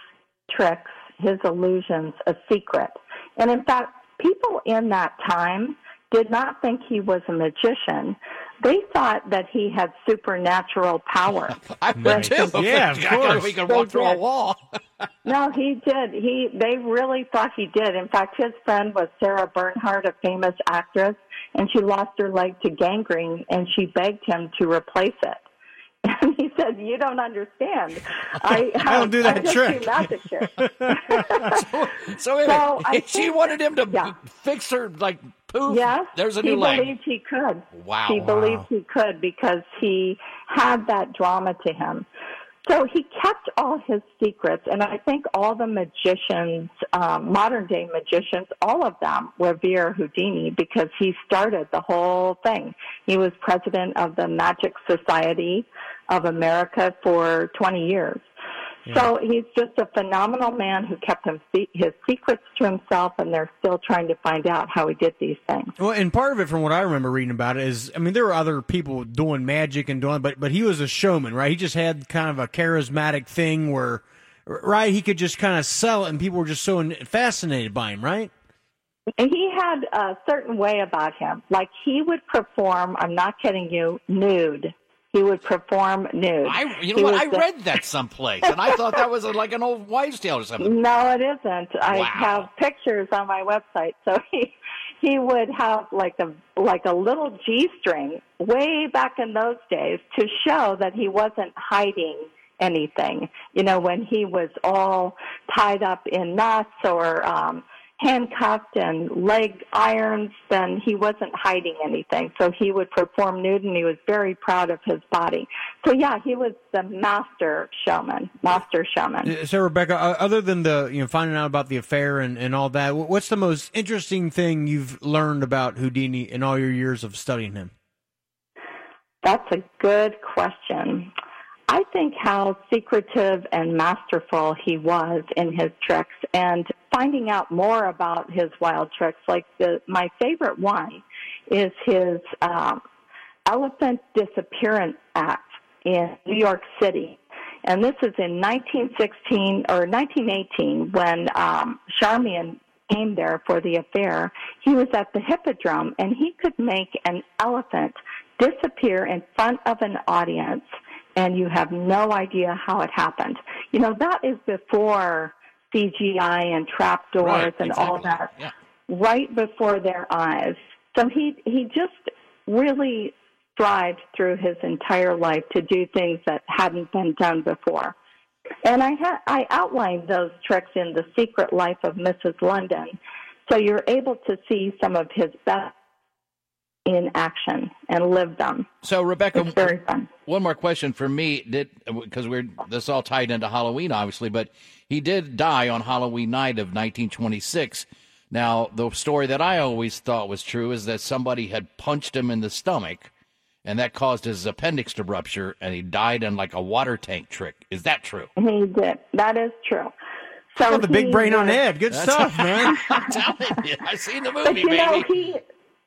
tricks, his illusions, a secret. And in fact, people in that time did not think he was a magician. They thought that he had supernatural power. [LAUGHS] I would too. Yeah, of [LAUGHS] course. we could They walk through a wall. [LAUGHS] no, he did. He they really thought he did. In fact, his friend was Sarah Bernhardt, a famous actress, and she lost her leg to gangrene, and she begged him to replace it. [LAUGHS] And he said, "You don't understand. I, [LAUGHS] I don't do that I just trick." Do magic [LAUGHS] here." So, wait a So. I she wanted him to fix her like poof. Yes, there's a he new leg. believed he could. Wow. He Wow. believed he could because he had that drama to him. So he kept all his secrets, and I think all the magicians, um, modern day magicians, all of them revere Houdini because he started the whole thing. He was president of the Magic Society of America for 20 years. So he's just a phenomenal man who kept him his secrets to himself, and they're still trying to find out how he did these things. Well, and part of it, from what I remember reading about it, is I mean there were other people doing magic and doing, but but he was a showman, right? He just had kind of a charismatic thing where, right? He could just kind of sell it, and people were just so fascinated by him, right? And he had a certain way about him. Like he would perform, I'm not kidding you, nude. He would perform nude. I, you He know what? I the- read that someplace, and I thought that was like an old wives' tale or something. No, it isn't. I have pictures on my website. So [LAUGHS] he he would have like a like a little G string way back in those days to show that he wasn't hiding anything. You know, when he was all tied up in knots or um handcuffed and leg irons, then he wasn't hiding anything. So he would perform nude and he was very proud of his body. So yeah, he was the master showman, master showman. Uh, So Rebecca, other than the you know finding out about the affair and, and all that, what's the most interesting thing you've learned about Houdini in all your years of studying him? That's a good question. I think how secretive and masterful he was in his tricks and finding out more about his wild tricks. Like the, my favorite one is his um, elephant disappearance act in New York City. And this is in 1916 or 1918 when um, Charmian came there for the affair. He was at the Hippodrome and he could make an elephant disappear in front of an audience and you have no idea how it happened. You know, that is before CGI and trapdoors Right, and all that Yeah. right before their eyes. So he he just really strived through his entire life to do things that hadn't been done before. And I ha- I outlined those tricks in The Secret Life of Mrs. London. So you're able to see some of his best in action and live them. So Rebecca, It's very fun. one more question for me. Did because we're this all tied into Halloween, obviously, but he did die on Halloween night of 1926. Now, the story that I always thought was true is that somebody had punched him in the stomach, and that caused his appendix to rupture, and he died in like a water tank trick. Is that true? He did. That is true. So Got the big he brain on Ed. Good That's- stuff, [LAUGHS] man. I'm telling you, I seen the But movie, you know, baby. he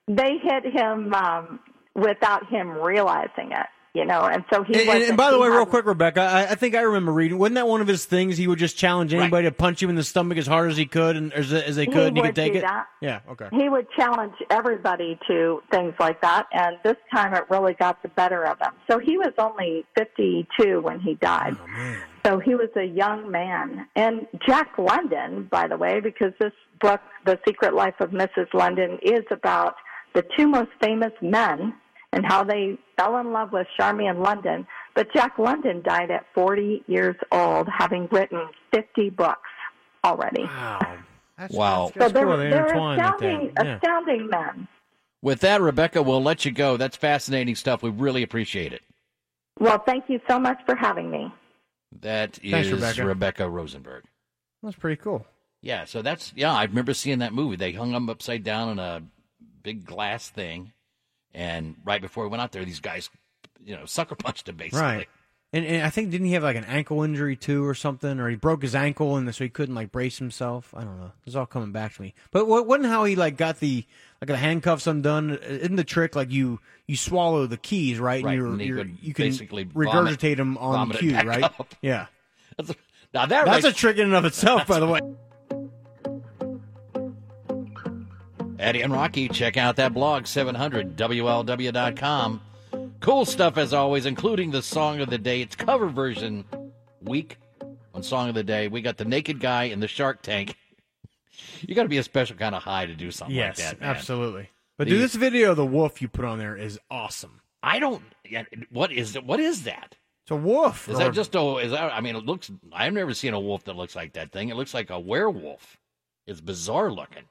they hit him um, without him realizing it. You know, and so he And, and- by the way, real quick, Rebecca, I, I think I remember reading. Wasn't that one of his things? He would just challenge anybody to punch him in the stomach as hard as he could, and as, as they He could, and he would could take do it. that. Yeah. Okay. He would challenge everybody to things like that, and this time it really got the better of him. So he was only 52 when he died. Oh, So he was a young man. And Jack London, by the way, because this book, The Secret Life of Mrs. London, is about the two most famous men and how they fell in love with Charmian London. But Jack London died at 40 years old, having written 50 books already. Wow. [LAUGHS] wow. So they're, cool. They they're intertwine like astounding, Yeah. astounding men. With that, Rebecca, we'll let you go. That's fascinating stuff. We really appreciate it. Well, thank you so much for having me. That is Thanks, Rebecca. Rebecca Rosenberg. That's pretty cool. Yeah, so that's yeah. I remember seeing that movie. They hung him upside down in a big glass thing, and right before he went out there, these guys, you know, sucker punched him basically. Right. And, and I think didn't he have like an ankle injury too, or something, or he broke his ankle and so he couldn't like brace himself. I don't know. It's all coming back to me. But what wasn't how he like got the like the handcuffs undone? Isn't the trick like you you swallow the keys right? Right, And, you're, and you're, you can basically regurgitate vomit- them on it cue, right? up. Yeah. That's a, now that That's makes- a trick in and of itself, [LAUGHS] by the way. Eddie and Rocky, check out that blog, 700WLW.com. Cool stuff as always, including the song of the day. It's cover version week on Song of the Day. We got the naked guy in the Shark Tank. [LAUGHS] You got to be a special kind of high to do something yes, like that, man. absolutely. But The- dude, this video of the wolf you put on there is awesome. I don't. yeah, What is it? What is that? It's a wolf. Is or- that just a? Is that? I mean, it looks. I've never seen a wolf that looks like that thing. It looks like a werewolf. It's bizarre looking.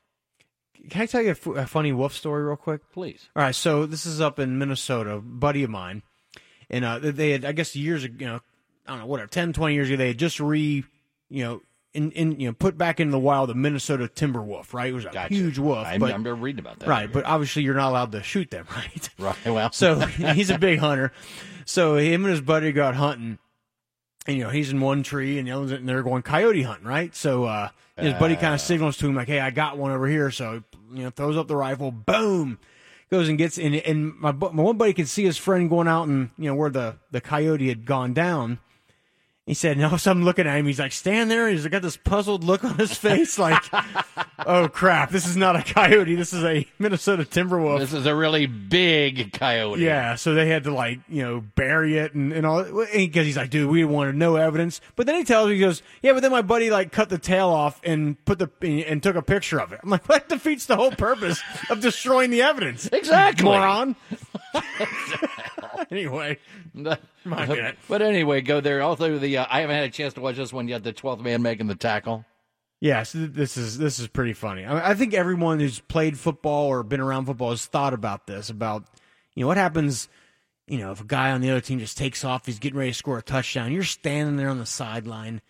Can I tell you a, f- a funny wolf story real quick? Please. All right, so this is up in Minnesota, a buddy of mine, and uh, they had, I guess, years ago, you know, I don't know, whatever, 10, 20 years ago, they had just re, you know, in, in you know, put back in the wild the Minnesota timber wolf, right? It was a Gotcha. huge wolf. I but, remember reading about that. Right, but obviously you're not allowed to shoot them, [LAUGHS] right? Right. Well. So [LAUGHS] he's a big hunter. So him and his buddy got hunting, and you know he's in one tree and the other's and they're going coyote hunting, right? So uh, his buddy kind of signals to him like, "Hey, I got one over here." So you know, throws up the rifle, boom, goes and gets and and my my one buddy could see his friend going out and you know where the the coyote had gone down. He said, "No." So I'm looking at him. He's like, stand there. He's got this puzzled look on his face, like, [LAUGHS] "Oh crap, this is not a coyote. This is a Minnesota Timberwolf." This is a really big coyote. Yeah, so they had to like you know bury it and, and all because he's like, dude, we wanted no evidence. But then he tells me, he goes, yeah, but then my buddy like cut the tail off and put the and took a picture of it. I'm like, that defeats the whole purpose of destroying the evidence. Exactly. moron. [LAUGHS] anyway, my bad. But anyway, go there. Also, the uh, I haven't had a chance to watch this one yet. The twelfth man making the tackle. Yes, th- this is this is pretty funny. I, I think everyone who's played football or been around football has thought about this. About you know what happens. You know, if a guy on the other team just takes off, he's getting ready to score a touchdown. You're standing there on the sideline,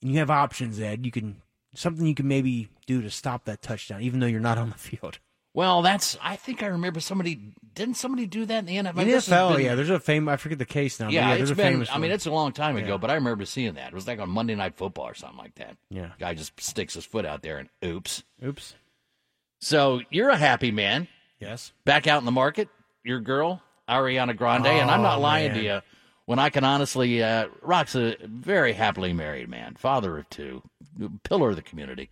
and you have options. Ed, you can something you can maybe do to stop that touchdown, even though you're not on the field. Well, that's. I think I remember somebody. Didn't somebody do that in the NFL? In has NFL, been- yeah, there's a famous. I forget the case now. Yeah, yeah, it's there's a been. famous. I mean, one. it's a long time ago, Yeah. but I remember seeing that. It was like on Monday Night Football or something like that. Yeah. guy just sticks his foot out there and oops. Oops. So you're a happy man. Yes. Back out in the market, your girl Ariana Grande, and I'm not Oh, lying to you. When I can honestly, uh, Rock's a very happily married man, father of two, pillar of the community,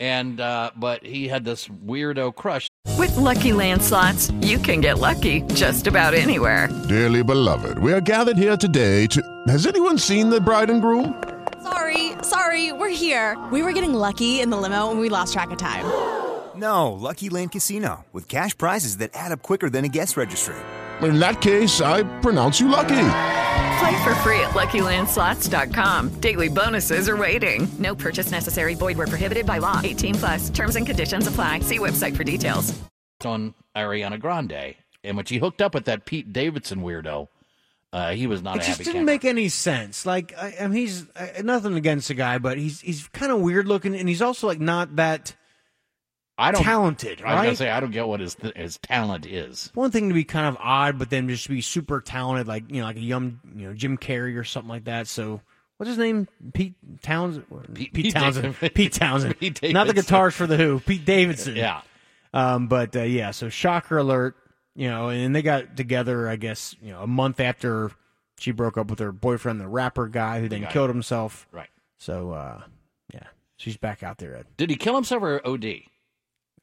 and uh, but he had this weirdo crush. With Lucky Land slots, you can get lucky just about anywhere. Dearly beloved, we are gathered here today to. Has anyone seen the bride and groom? Sorry, sorry, we're here. We were getting lucky in the limo and we lost track of time. [GASPS] No, Lucky Land Casino, with cash prizes that add up quicker than a guest registry. In that case, I pronounce you lucky. Play for free at LuckyLandSlots.com. Daily bonuses are waiting. No purchase necessary. Void were prohibited by law. 18 plus. Terms and conditions apply. See website for details. on Ariana Grande, and when she hooked up with that Pete Davidson weirdo, uh, he was not it a just happy didn't camper. make any sense. Like, I, I mean, he's uh, nothing against the guy, but he's he's kind of weird looking, and he's also like not that I don't talented, I was gonna say I don't get what his his talent is. One thing to be kind of odd, but then just be super talented, like you know, like a young, you know, Jim Carrey or something like that. So, what's his name? Pete Townshend. Pete, Pete Townshend. Davidson. Pete Townshend. [LAUGHS] Pete Not the Davidson. guitars for the Who. Pete Davidson. Yeah. Um, but uh, yeah, so shocker alert. You know, and they got together, I guess, you know, a month after she broke up with her boyfriend, the rapper guy who then guy. killed himself. Right. So, uh, yeah, she's back out there. Ed. Did he kill himself or OD?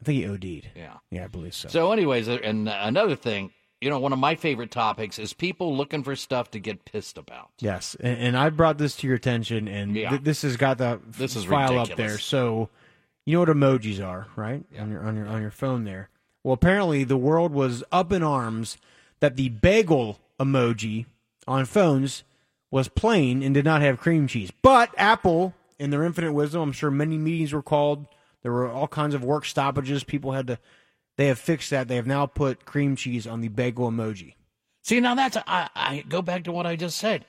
I think he OD'd. Yeah. Yeah, I believe so. So, anyways, uh, and another thing, you know, one of my favorite topics is people looking for stuff to get pissed about. Yes, and, and I brought this to your attention, and Yeah. th- this has got the This is file up there. So, you know what emojis are, right? On your on your on your phone there. Well, apparently the world was up in arms that the bagel emoji on phones was plain and did not have cream cheese. But Apple, in their infinite wisdom, I'm sure many meetings were called. There were all kinds of work stoppages. People had to. They have fixed that. They have now put cream cheese on the bagel emoji. See, now that's I, I go back to what I just said.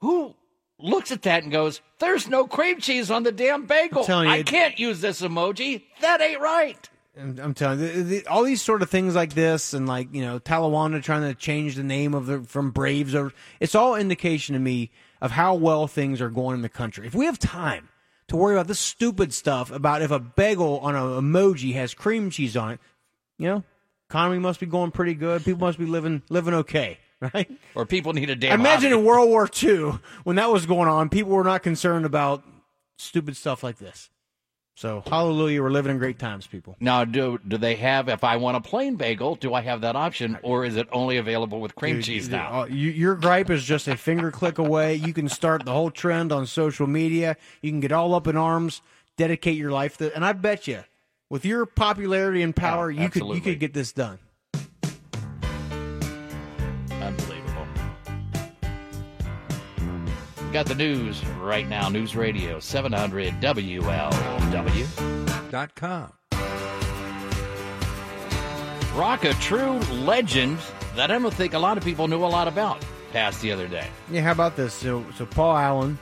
Who looks at that and goes, "There's no cream cheese on the damn bagel. You, I can't use this emoji. That ain't right." I'm, I'm telling you, the, the, all these sort of things like this, and like you know, Talawanda trying to change the name of the from Braves, or it's all indication to me of how well things are going in the country. If we have time to worry about this stupid stuff about if a bagel on an emoji has cream cheese on it, you know, economy must be going pretty good. People must be living living okay, [LAUGHS] right? Or people need a damn. Imagine hobby. in World War II when that was going on, people were not concerned about stupid stuff like this. So, hallelujah, we're living in great times, people. Now, do do they have? If I want a plain bagel, do I have that option, or is it only available with cream Dude, cheese now? uh, you- your gripe is just a finger click away. You can start the whole trend on social media. You can get all up in arms, dedicate your life to, and I bet you, with your popularity and power, you could you could get this done. Got the news right now. News Radio 700 WLW. Dot com. Rock, a true legend that I don't think a lot of people knew a lot about, passed the other day. Yeah, how about this? So, so Paul Allen,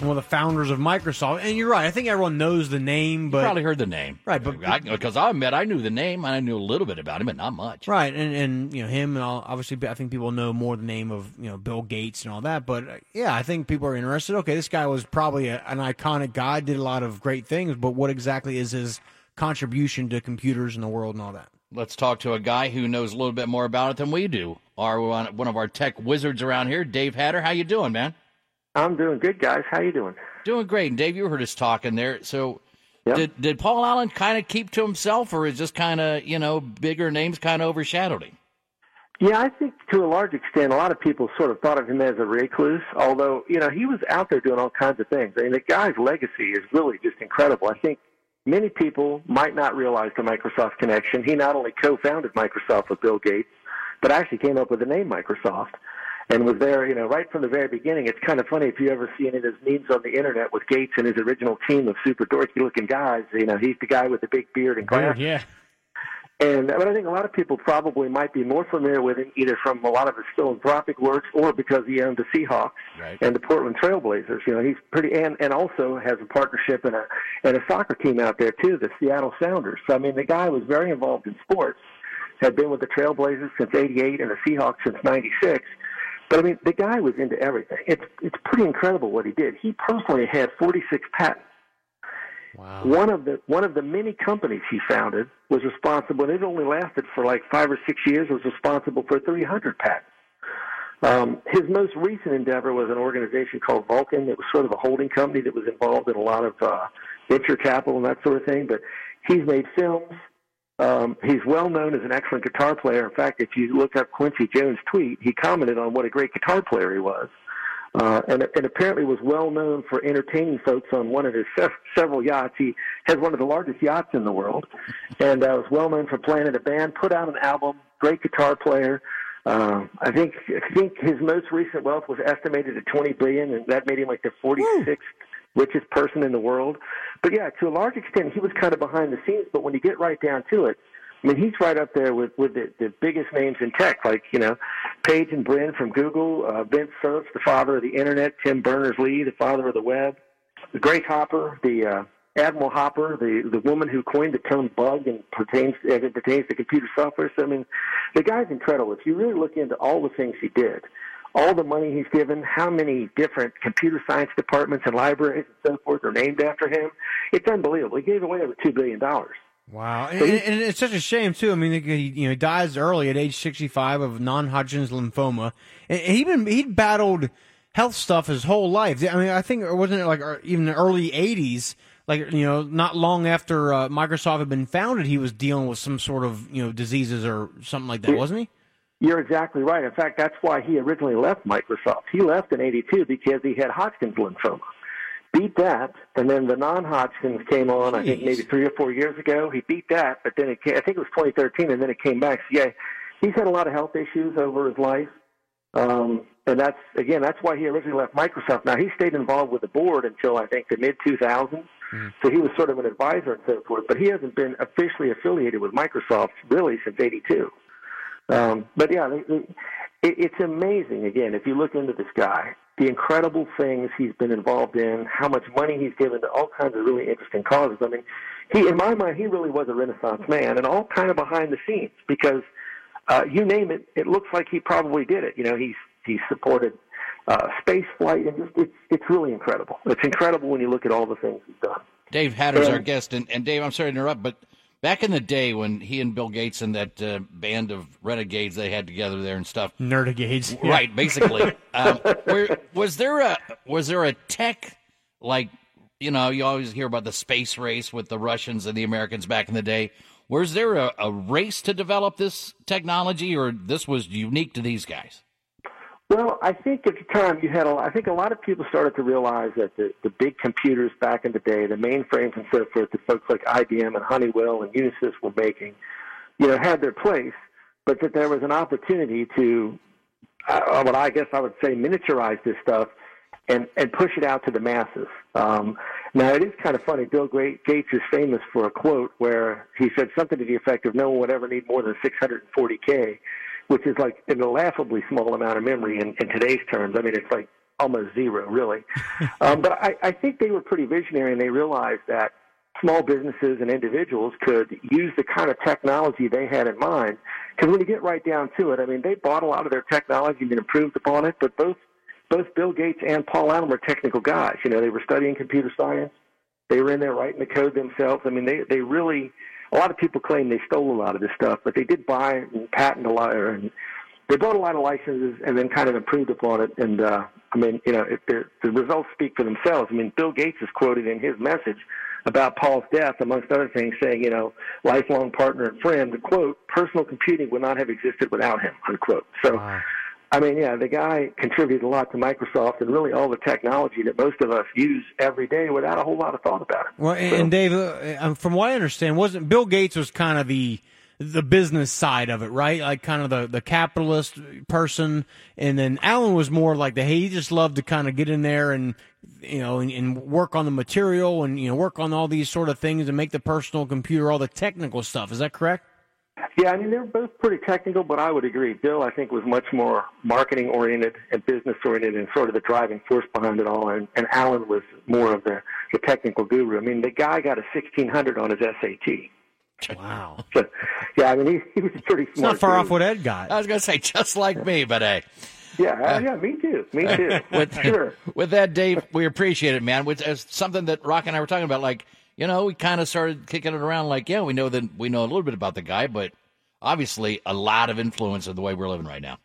one of the founders of Microsoft. And you're right. I think everyone knows the name, but Probably heard the name, right? But because I, admit I knew the name and I knew a little bit about him, but not much. Right, and and you know him, and all, obviously I think people know more the name of you know Bill Gates and all that. But uh, yeah, I think people are interested. Okay, this guy was probably a, an iconic guy, did a lot of great things, but what exactly is his contribution to computers in the world and all that? Let's talk to a guy who knows a little bit more about it than we do. Our one of our tech wizards around here, Dave Hatter. How you doing, man? I'm doing good, guys. How you doing? Doing great. And Dave, you heard us talking there. So, did did Paul Allen kind of keep to himself, or is just kind of you know bigger names kind of overshadowed him? Yeah, I think to a large extent, a lot of people sort of thought of him as a recluse. Although you know he was out there doing all kinds of things. I mean, the guy's legacy is really just incredible. I think many people might not realize the Microsoft connection. He not only co-founded Microsoft with Bill Gates, but actually came up with the name Microsoft and was there, you know, right from the very beginning. It's kind of funny if you ever see any of his memes on the internet with Gates and his original team of super dorky looking guys. You know, he's the guy with the big beard and glasses. yeah. And but I think a lot of people probably might be more familiar with him either from a lot of his philanthropic works or because he owned the Seahawks Right. and the Portland Trailblazers. You know, he's pretty and and also has a partnership and a and a soccer team out there too, the Seattle Sounders. So I mean, the guy was very involved in sports. Had been with the Trailblazers since '88 and the Seahawks since '96. But I mean, the guy was into everything. It's it's pretty incredible what he did. He personally had 46 patents. Wow. One of the one of the many companies he founded was responsible, and it only lasted for like five or six years. Was responsible for 300 patents. Um, his most recent endeavor was an organization called Vulcan. It was sort of a holding company that was involved in a lot of uh, venture capital and that sort of thing. But he's made films. Um, he's well known as an excellent guitar player. In fact, if you look up Quincy Jones' tweet, he commented on what a great guitar player he was. Uh, and, and apparently was well known for entertaining folks on one of his se- several yachts. He has one of the largest yachts in the world, and uh, was well known for playing in a band. Put out an album. Great guitar player. Uh, I think I think his most recent wealth was estimated at 20 billion, and that made him like the 46th richest person in the world. But yeah, to a large extent, he was kind of behind the scenes. But when you get right down to it, I mean, he's right up there with with the, the biggest names in tech, like you know, Page and Brin from Google, uh, Vince Cerf, the father of the internet, Tim Berners-Lee, the father of the web, Grace Hopper, the uh, Admiral Hopper, the the woman who coined the term bug and pertains as it pertains to computer software. So I mean, the guy's incredible. If you really look into all the things he did, all the money he's given, how many different computer science departments and libraries and so forth are named after him, it's unbelievable. He gave away over two billion dollars. Wow, and, and it's such a shame too. I mean, he you know he dies early at age sixty five of non Hodgkin's lymphoma, and he been he'd battled health stuff his whole life. I mean, I think it wasn't it like uh, even the early eighties, like you know, not long after uh, Microsoft had been founded, he was dealing with some sort of you know diseases or something like that, wasn't he? You're exactly right. In fact, that's why he originally left Microsoft. He left in '82 because he had Hodgkin's lymphoma. Beat that, and then the non-Hodgkin's came on. I think maybe three or four years ago. He beat that, but then it came, I think it was 2013, and then it came back. So yeah, he's had a lot of health issues over his life, um, and that's again that's why he originally left Microsoft. Now he stayed involved with the board until I think the mid 2000s. So he was sort of an advisor and so forth, but he hasn't been officially affiliated with Microsoft really since '82. Um, but yeah, they, they, it, it's amazing. Again, if you look into this guy, the incredible things he's been involved in, how much money he's given to all kinds of really interesting causes. I mean, he, in my mind, he really was a Renaissance man, and all kind of behind the scenes because uh, you name it, it looks like he probably did it. You know, he's he supported uh, space flight, and just it's it's really incredible. It's incredible when you look at all the things he's done. Dave Hatter's our guest, and, and Dave, I'm sorry to interrupt, but back in the day when he and Bill Gates and that uh, band of renegades they had together there and stuff, Nerdegades, yeah. right? Basically, [LAUGHS] um, where, was there a was there a tech like you know you always hear about the space race with the Russians and the Americans back in the day? Was there a, a race to develop this technology, or this was unique to these guys? Well, I think at the time you had a, I think a lot of people started to realize that the, the big computers back in the day, the mainframes and so forth, that folks like IBM and Honeywell and Unisys were making, you know, had their place, but that there was an opportunity to, uh, what I guess I would say, miniaturize this stuff and and push it out to the masses. Um, now it is kind of funny. Bill Gates is famous for a quote where he said something to the effect of, "No one would ever need more than 640k," which is like a laughably small amount of memory in, in today's terms. I mean, it's like almost zero, really. [LAUGHS] um, but I, I think they were pretty visionary, and they realized that small businesses and individuals could use the kind of technology they had in mind. Because when you get right down to it, I mean, they bought a lot of their technology and improved upon it, but both both Bill Gates and Paul Allen were technical guys. You know, they were studying computer science. They were in there writing the code themselves. I mean, they they really. A lot of people claim they stole a lot of this stuff, but they did buy and patent a lot, and they bought a lot of licenses and then kind of improved upon it. And uh, I mean, you know, the, the results speak for themselves. I mean, Bill Gates is quoted in his message about Paul's death, amongst other things, saying, you know, lifelong partner and friend, the quote, personal computing would not have existed without him, unquote. So, I mean, yeah, the guy contributed a lot to Microsoft and really all the technology that most of us use every day without a whole lot of thought about it. Well, and, and Dave, uh, um, from what I understand, wasn't Bill Gates was kind of the the business side of it, right? Like kind of the the capitalist person, and then Allen was more like the hey, he just loved to kind of get in there and you know and, and work on the material and you know work on all these sort of things and make the personal computer all the technical stuff. Is that correct? Yeah, I mean they're both pretty technical, but I would agree. Bill, I think, was much more marketing oriented and business oriented, and sort of the driving force behind it all. And, and Allen was more of the, the technical guru. I mean, the guy got a sixteen hundred on his SAT. Wow. [LAUGHS] So, yeah, I mean he, he was pretty smart. It's not far dude. off what Ed got. I was going to say just like me, but hey. Yeah, uh, yeah, me too. Me too. [LAUGHS] with, sure. [LAUGHS] with that, Dave, we appreciate it, man. Which is something that Rock and I were talking about. Like, you know, we kind of started kicking it around. Like, yeah, we know that we know a little bit about the guy, but obviously a lot of influence in the way we're living right now.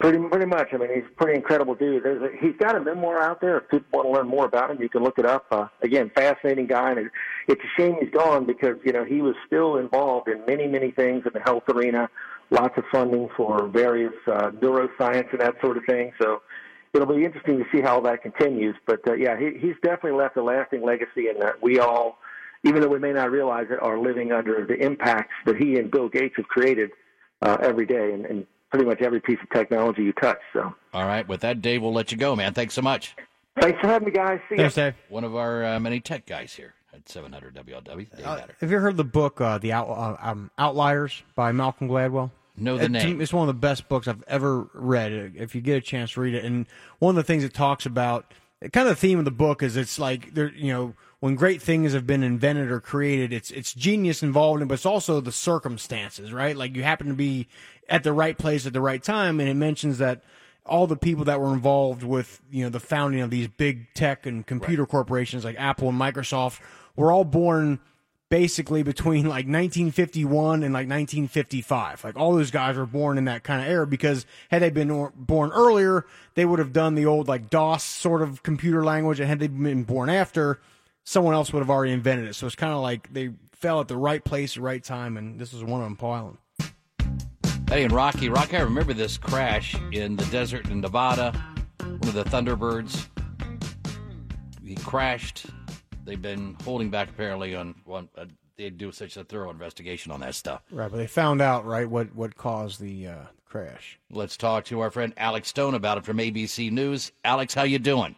Pretty, pretty much. I mean, he's a pretty incredible dude. A, he's got a memoir out there. If people want to learn more about him, you can look it up. Uh, again, fascinating guy, and it, it's a shame he's gone because you know he was still involved in many, many things in the health arena. Lots of funding for various uh, neuroscience and that sort of thing. So it'll be interesting to see how that continues. But uh, yeah, he, he's definitely left a lasting legacy, and that we all, even though we may not realize it, are living under the impacts that he and Bill Gates have created uh, every day, and, and pretty much every piece of technology you touch. So. All right, with that, Dave, we'll let you go, man. Thanks so much. Thanks for having me, guys. See Thanks, ya. Dave. One of our uh, many tech guys here at 700 WLW. Dave Uh, have you ever heard the book uh, "The Out, uh, um, Outliers" by Malcolm Gladwell? Know the It- name. It's one of the best books I've ever read. If you get a chance to read it, and one of the things it talks about, kind of the theme of the book is it's like there, you know, when great things have been invented or created, it's it's genius involved in, but it's also the circumstances, right? Like you happen to be at the right place at the right time, and it mentions that all the people that were involved with you know the founding of these big tech and computer corporations like Apple and Microsoft were all born basically between like 1951 and like 1955. Like all those guys were born in that kind of era because had they been or- born earlier, they would have done the old like DOS sort of computer language, and had they been born after, someone else would have already invented it. So it's kind of like they fell at the right place, the right time, and this is one of them, Paul. Hey, and Rocky, Rocky, I remember this crash in the desert in Nevada. One of the Thunderbirds. He crashed. They've been holding back apparently on one. Uh, they do such a thorough investigation on that stuff. Right, but they found out right what what caused the uh, crash. Let's talk to our friend Alex Stone about it from ABC News. Alex, how you doing?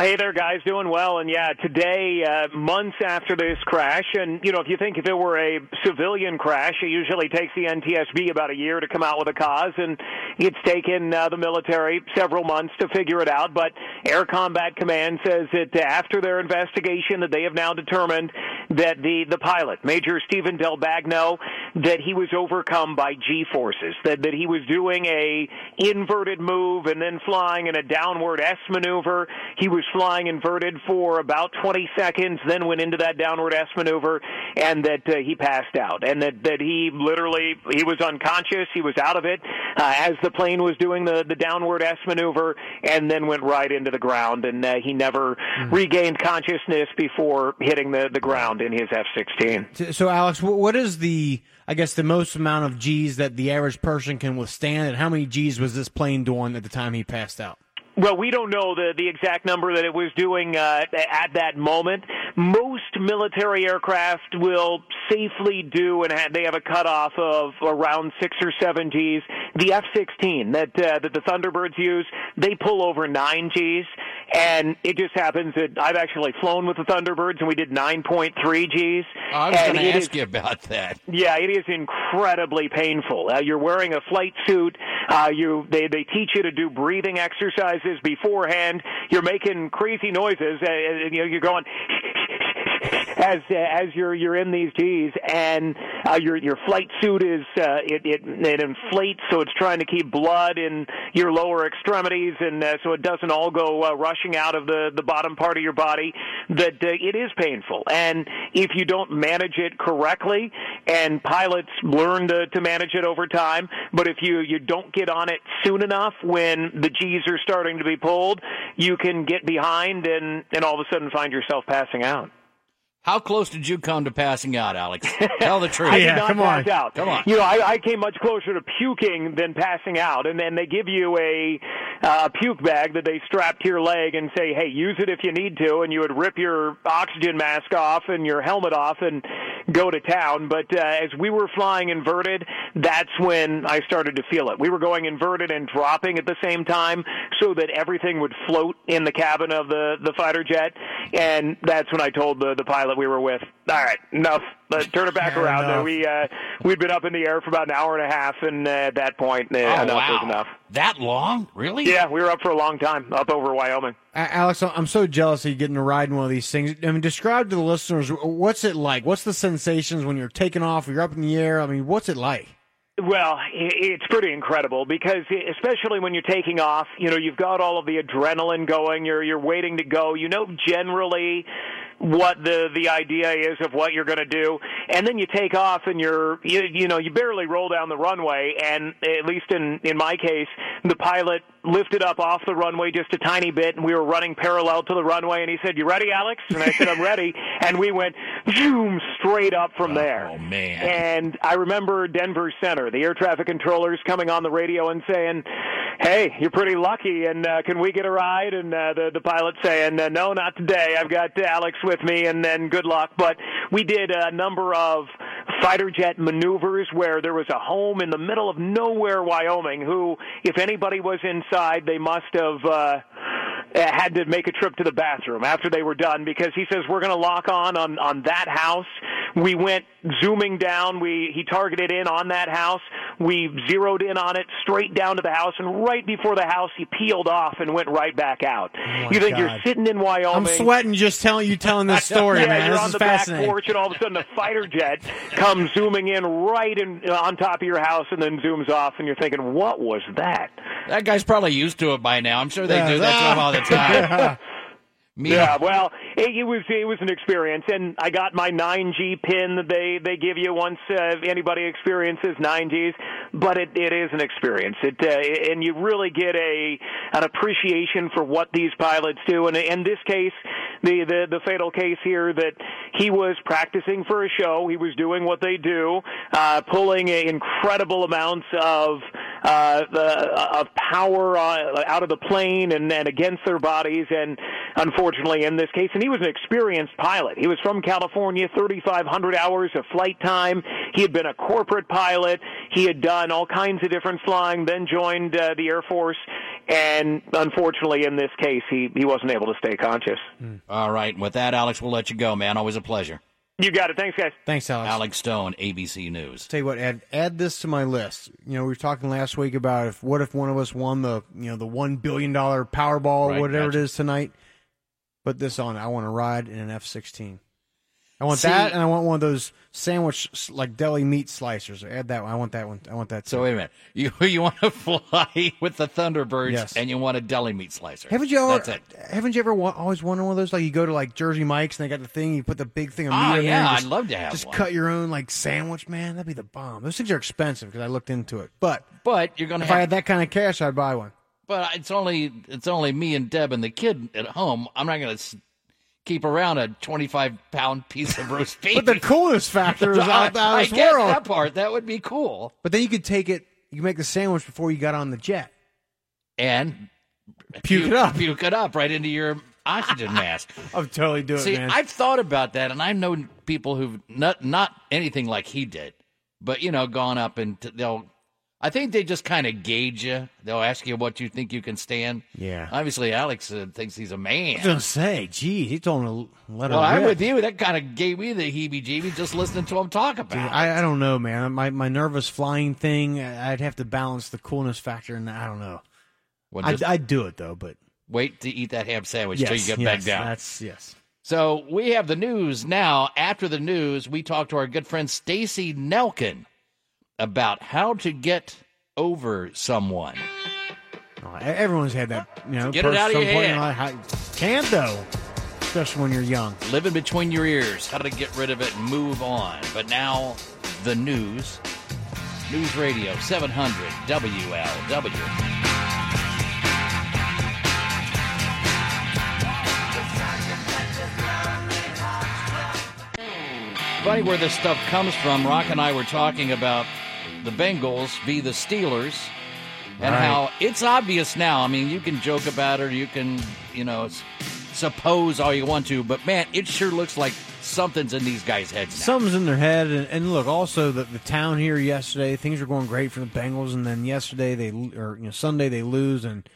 Hey there, guys, doing well. And yeah, today, uh, months after this crash, and you know, if you think if it were a civilian crash, it usually takes the NTSB about a year to come out with a cause, and it's taken uh, the military several months to figure it out. But Air Combat Command says that after their investigation, that they have now determined that the the pilot, Major Stephen Del Bagno, that he was overcome by G forces, that that he was doing a inverted move and then flying in a downward S maneuver. He was flying inverted for about 20 seconds, then went into that downward S maneuver, and that uh, he passed out, and that that he literally he was unconscious, he was out of it uh, as the plane was doing the the downward S maneuver, and then went right into the ground, and uh, he never regained consciousness before hitting the the ground in his F-16. So- So, Alex, what is the, I guess, the most amount of G's that the average person can withstand, and how many G's was this plane doing at the time he passed out? Well, we don't know the the exact number that it was doing uh, at that moment. Most military aircraft will safely do, and ha- they have a cutoff of around six or seven Gs. The F-16 that uh, that the Thunderbirds use, they pull over nine Gs, And it just happens that I've actually flown with the Thunderbirds, and we did 9.3 Gs. I was going to ask is- you about that. yeah, it is incredibly painful. Uh, you're wearing a flight suit. Uh, you they they teach you to do breathing exercises beforehand. You're making crazy noises. And, uh, you know, you're going as as you're you're in these G's, and uh, your your flight suit is uh, it, it it inflates, so it's trying to keep blood in your lower extremities, and uh, so it doesn't all go uh, rushing out of the the bottom part of your body. That uh, it is painful, and if you don't manage it correctly, and pilots learn to to manage it over time, but if you you don't get on it soon enough when the G's are starting to be pulled, you can get behind and and all of a sudden find yourself passing out. How close did you come to passing out, Alex? Tell the [LAUGHS] truth. I did not pass out. Come on. You know, I, I came much closer to puking than passing out. And then they give you a uh, puke bag that they strap to your leg and say, "Hey, use it if you need to." And you would rip your oxygen mask off and your helmet off and go to town. But uh, as we were flying inverted, that's when I started to feel it. We were going inverted and dropping at the same time, so that everything would float in the cabin of the the fighter jet. And that's when I told the the pilot we were with, "All right, enough. Let's turn it back Yeah, around." enough. We uh, we'd been up in the air for about an hour and a half, and uh, at that point, uh, Oh, enough wow. was enough. That long? Really? Yeah, we were up for a long time, up over Wyoming. A- Alex, I'm so jealous of you getting to ride in one of these things. I mean, describe to the listeners what's it like. What's the sensations when you're taking off? You're up in the air. I mean, what's it like? Well, it's pretty incredible because especially when you're taking off, you know, you've got all of the adrenaline going, you're you're waiting to go. You know generally what the the idea is of what you're going to do. And then you take off and you're you, you know you barely roll down the runway. And at least in in my case the pilot lifted up off the runway just a tiny bit and we were running parallel to the runway. And he said you ready alex? And i said i'm ready. [LAUGHS] And we went zoom straight up from oh, there. Oh man. and I remember Denver Center, the air traffic controllers coming on the radio and saying, "Hey, you're pretty lucky, and uh, can we get a ride?" And uh, the the pilot saying, uh, "No, not today. I've got Alex with me, and then good luck." But we did a number of fighter jet maneuvers where there was a home in the middle of nowhere, Wyoming. Who, if anybody was inside, they must have. Uh, uh, had to make a trip to the bathroom after they were done because he says we're going to lock on on on that house. We went zooming down. We he targeted in on that house. We zeroed in on it straight down to the house, and right before the house, he peeled off and went right back out. you think you're sitting in Wyoming? I'm sweating just telling you telling this [LAUGHS] story, yeah, man. You're This on is the back porch, and all of a sudden, a fighter jet comes zooming in right in uh, on top of your house, and then zooms off, and you're thinking, "What was that?" That guy's probably used to it by now. I'm sure they Yeah. do that to him all the time. [LAUGHS] Me, Yeah, well, it, it was it was an experience, and I got my 9G pin that they they give you once uh, anybody experiences 9Gs. But it it is an experience. It uh, and you really get a an appreciation for what these pilots do. And in this case, the the the fatal case here that he was practicing for a show. He was doing what they do, uh, pulling incredible amounts of uh, the, of power uh, out of the plane and, and against their bodies. And unfortunately, in this case, and he was an experienced pilot. He was from California, 3,500 hours of flight time. He had been a corporate pilot. He had done all kinds of different flying, then joined uh, the Air Force. And unfortunately, in this case, he, he wasn't able to stay conscious. All right. With that, Alex, we'll let you go, man. Always a pleasure. You got it. Thanks, guys. Thanks, Alex. Alex Stone, ABC News. Tell you what, add add this to my list. You know, we were talking last week about if what if one of us won the you know the one billion dollar Powerball Right, or whatever gotcha. it is tonight. Put this on. I want to ride in an F sixteen. I want See- that, and I want one of those sandwich like deli meat slicers. Add that one. I want that one. I want that. So wait a minute. You [LAUGHS] you want to fly [LAUGHS] with the Thunderbirds, Yes. and you want a deli meat slicer. Haven't you ever? That's it. Haven't you ever wa- always wanted one of those? Like you go to like Jersey Mike's and they got the thing. You put the big thing of meat Oh, in there. yeah, and I'd love to have Just one. cut your own like sandwich, man. That'd be the bomb. Those things are expensive because I looked into it. But But you're gonna if have I had that kind of cash, I'd buy one. But it's only it's only me and Deb and the kid at home. I'm not going to keep around a 25 pound piece of roast [LAUGHS] beef. But the coolest factor is [LAUGHS] out, out I of this get world. that part. That would be cool. But then you could take it. You make the sandwich before you got on the jet. And Puke it up. Puke it up right into your oxygen mask. [LAUGHS] I'm totally do it, See, man. I've thought about that, and I've known people who've not not anything like he did, but you know, gone up and t- they'll I think they just kind of gauge you. They'll ask you what you think you can stand. Yeah. Obviously, Alex uh, thinks he's a man. was gonna say, geez, he told him to let well. I'm with you. That kind of gave me the heebie-jeebies just listening to him talk about. Dude, it. I, I don't know, man. My my nervous flying thing, I'd have to balance the coolness factor, and I don't know. Well, I'd, I'd do it though, but Wait to eat that ham sandwich yes, till you get yes, back down. That's yes. So we have the news now. After the news, we talk to our good friend Stacy Nelkin about how to get over someone. Oh, everyone's had that, you know. Get it out of your head. life. Can't though, especially when you're young. Living between your ears, how to get rid of it and move on. But now, the news. News Radio 700 WLW. Funny where this stuff comes from. Rock and I were talking about the Bengals v. the Steelers and Right. how it's obvious now. I mean, you can joke about it, or you can, you know, suppose all you want to, but man, it sure looks like something's in these guys' heads now. Something's in their head, and, and look, also the the town here yesterday, things were going great for the Bengals, and then yesterday they or you know Sunday they lose, and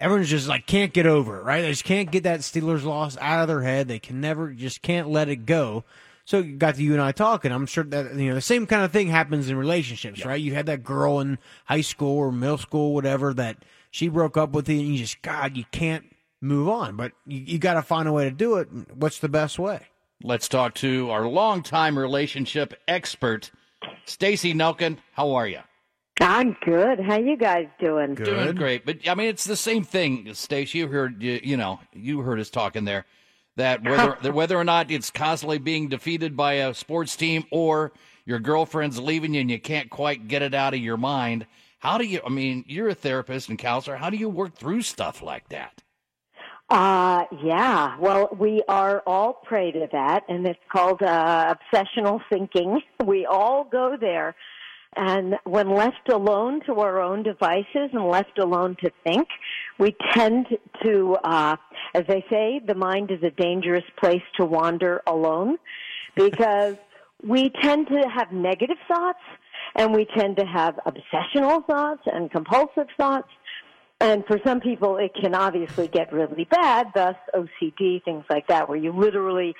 everyone's just like can't get over it, right? They just can't get that Steelers loss out of their head. They can never, just can't let it go. So it got to you and I talking. I'm sure that you know the same kind of thing happens in relationships, right? You had that girl in high school or middle school, whatever, that she broke up with you, and you just God, you can't move on, but you, you got to find a way to do it. What's the best way? Let's talk to our longtime relationship expert, Stacy Nelkin. How are you? I'm good. How you guys doing? Doing great, but I mean, it's the same thing, Stacy. You heard, you, you know, you heard us talking there. That [LAUGHS] whether that whether or not it's constantly being defeated by a sports team or your girlfriend's leaving you and you can't quite get it out of your mind. How do you? I mean, you're a therapist and counselor. How do you work through stuff like that? Uh, yeah. Well, we are all prey to that, and it's called uh, obsessional thinking. [LAUGHS] We all go there. And when left alone to our own devices and left alone to think, we tend to, uh, as they say, the mind is a dangerous place to wander alone [LAUGHS] because we tend to have negative thoughts and we tend to have obsessional thoughts and compulsive thoughts. And for some people, it can obviously get really bad, thus OCD, things like that, where you literally